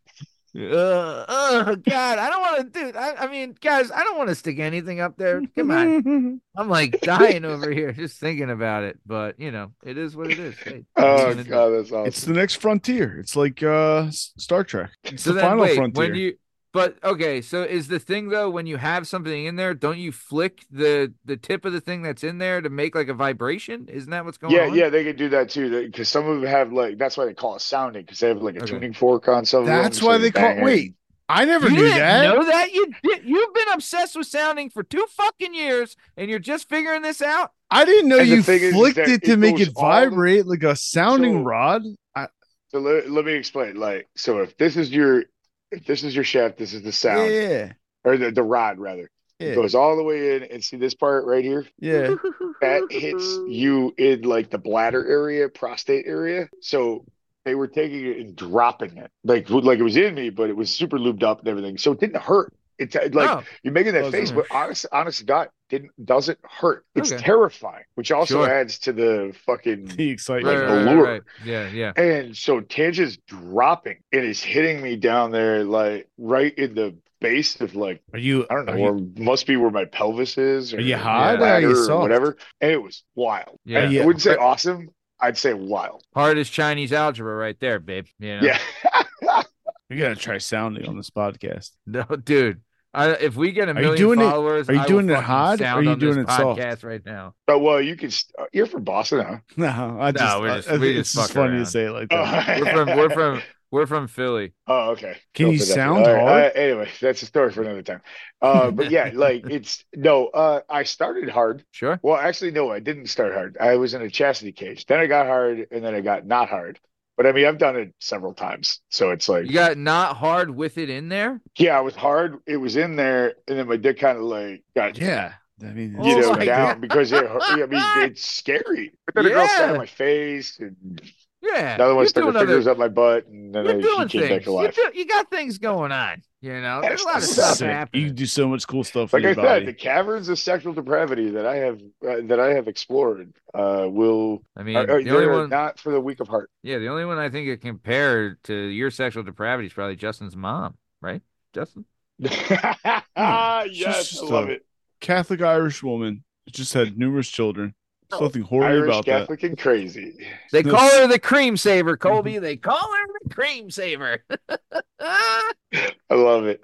Uh, oh God, I don't want to do. I, I mean, guys, I don't want to stick anything up there. Come on, I'm like dying over here just thinking about it. But you know, it is what it is. Hey, what are you
Oh
gonna do?
god, that's awesome.
It's the next frontier. It's like uh Star Trek. It's
So
the
then,
final
wait,
frontier.
when do you? But okay, so is the thing though when you have something in there, don't you flick the the tip of the thing that's in there to make like a vibration? Isn't that what's going
yeah,
on?
yeah, yeah, they could do that too. Because some of them have like that's why they call it sounding because they have like a
Okay.
tuning fork on some of them.
That's
so
why they call
it.
wait. I never
you
knew
didn't
that.
know that you did. You've been obsessed with sounding for two fucking years, and you're just figuring this out.
I didn't know
And
you
thing is, is
flicked it to
it
make it
all the-
vibrate like a sounding
So-
rod. I,
So let, let me explain. Like, so if this is your if this is your shaft, this is the sound
yeah,
or the, the rod rather. It goes all the way in and see this part right here?
yeah.
That hits you in like the bladder area, prostate area. So they were taking it and dropping it. Like like it was in me, but it was super lubed up and everything. So it didn't hurt. It's uh, like
Oh,
you're making that face, but honest honest God, didn't doesn't hurt. It's
Okay.
terrifying, which also
Sure.
adds to the fucking
The
right,
excitement.
like
right, right,
allure.
right. Yeah, yeah.
And so Tanja's dropping and it's hitting me down there, like right in the base of like
Are you?
I don't know,
Are you,
or must be where my pelvis is, or
Are you hard
or
are you
or whatever. And it was wild.
Yeah.
I,
Yeah.
I wouldn't say awesome. I'd say wild.
Hard as Chinese algebra, right there, babe. You know?
Yeah.
you gotta try sounding on this podcast.
No, dude. I, if we get a
you
million
doing it-
followers,
are you doing it hard, or are you doing it soft?
podcast right now?
but well, you can. St- you're from Boston, huh?
No, I just,
we're
I-
just-
I-
we
it's
just
just funny
around.
to say it like that.
We're from we're from we're from Philly.
Oh, okay.
Can
Go
you
for that.
sound
All right,
hard?
uh, anyway, that's a story for another time. Uh, but yeah, like it's no. Uh, I started hard.
Sure.
Well, actually, no, I didn't start hard. I was in a chastity cage. Then I got hard, and then I got not hard. But I mean, I've done it several times, so it's like,
You got not hard with it in there?
yeah, I was hard. It was in there, and then my dick kind of like got
Yeah, I mean,
Oh
you know
my
down
God.
because it. I mean, it's scary. But then a girl sat
Yeah.
on my face, and
Yeah.
another one
You're
stuck her
doing other-
fingers up my butt, and then
You're
I,
doing
she came back
things. You,
alive.
do, you got things going on. You know, there's a lot of stuff
sick.
happening.
You do so much cool stuff
like
with
I
your
said, the caverns of sexual depravity that I have uh, that I have explored uh, will
I mean,
are, are,
the only one,
not for the weak of heart.
yeah, the only one I think it compared to your sexual depravity is probably Justin's mom, right? Justin.
yes, I love it.
Catholic Irish woman just had numerous children. Oh, There's nothing horrible
Irish
about that.
Catholic and crazy.
They
No
call her the cream saver, Colby. They call her the cream saver.
I love it.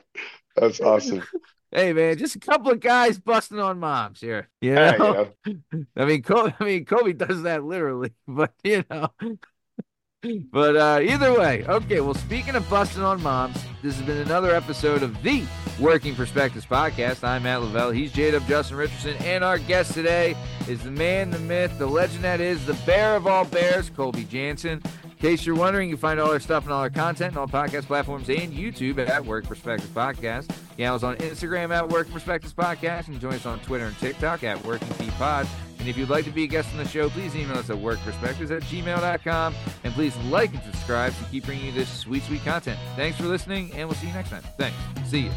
That's awesome.
hey man, just a couple of guys busting on moms here. You ah,
Yeah,
know?
you know.
I mean, Kobe, I mean, Kobe does that literally, but you know. But uh, either way, okay. Well, speaking of busting on moms, this has been another episode of the Working Perspectives podcast. I'm Matt Lavelle. He's J Dub Justin Richardson, and our guest today is the man, the myth, the legend that is the bear of all bears, Colby Jansen. In case you're wondering, you can find all our stuff and all our content on all podcast platforms and YouTube at Work Perspectives Podcast. You us on Instagram at Work Perspectives Podcast and join us on Twitter and TikTok at Working P Pod. And if you'd like to be a guest on the show, please email us at workperspectives at gmail.com. And please like and subscribe to keep bringing you this sweet, sweet content. Thanks for listening, and we'll see you next time. Thanks. See you.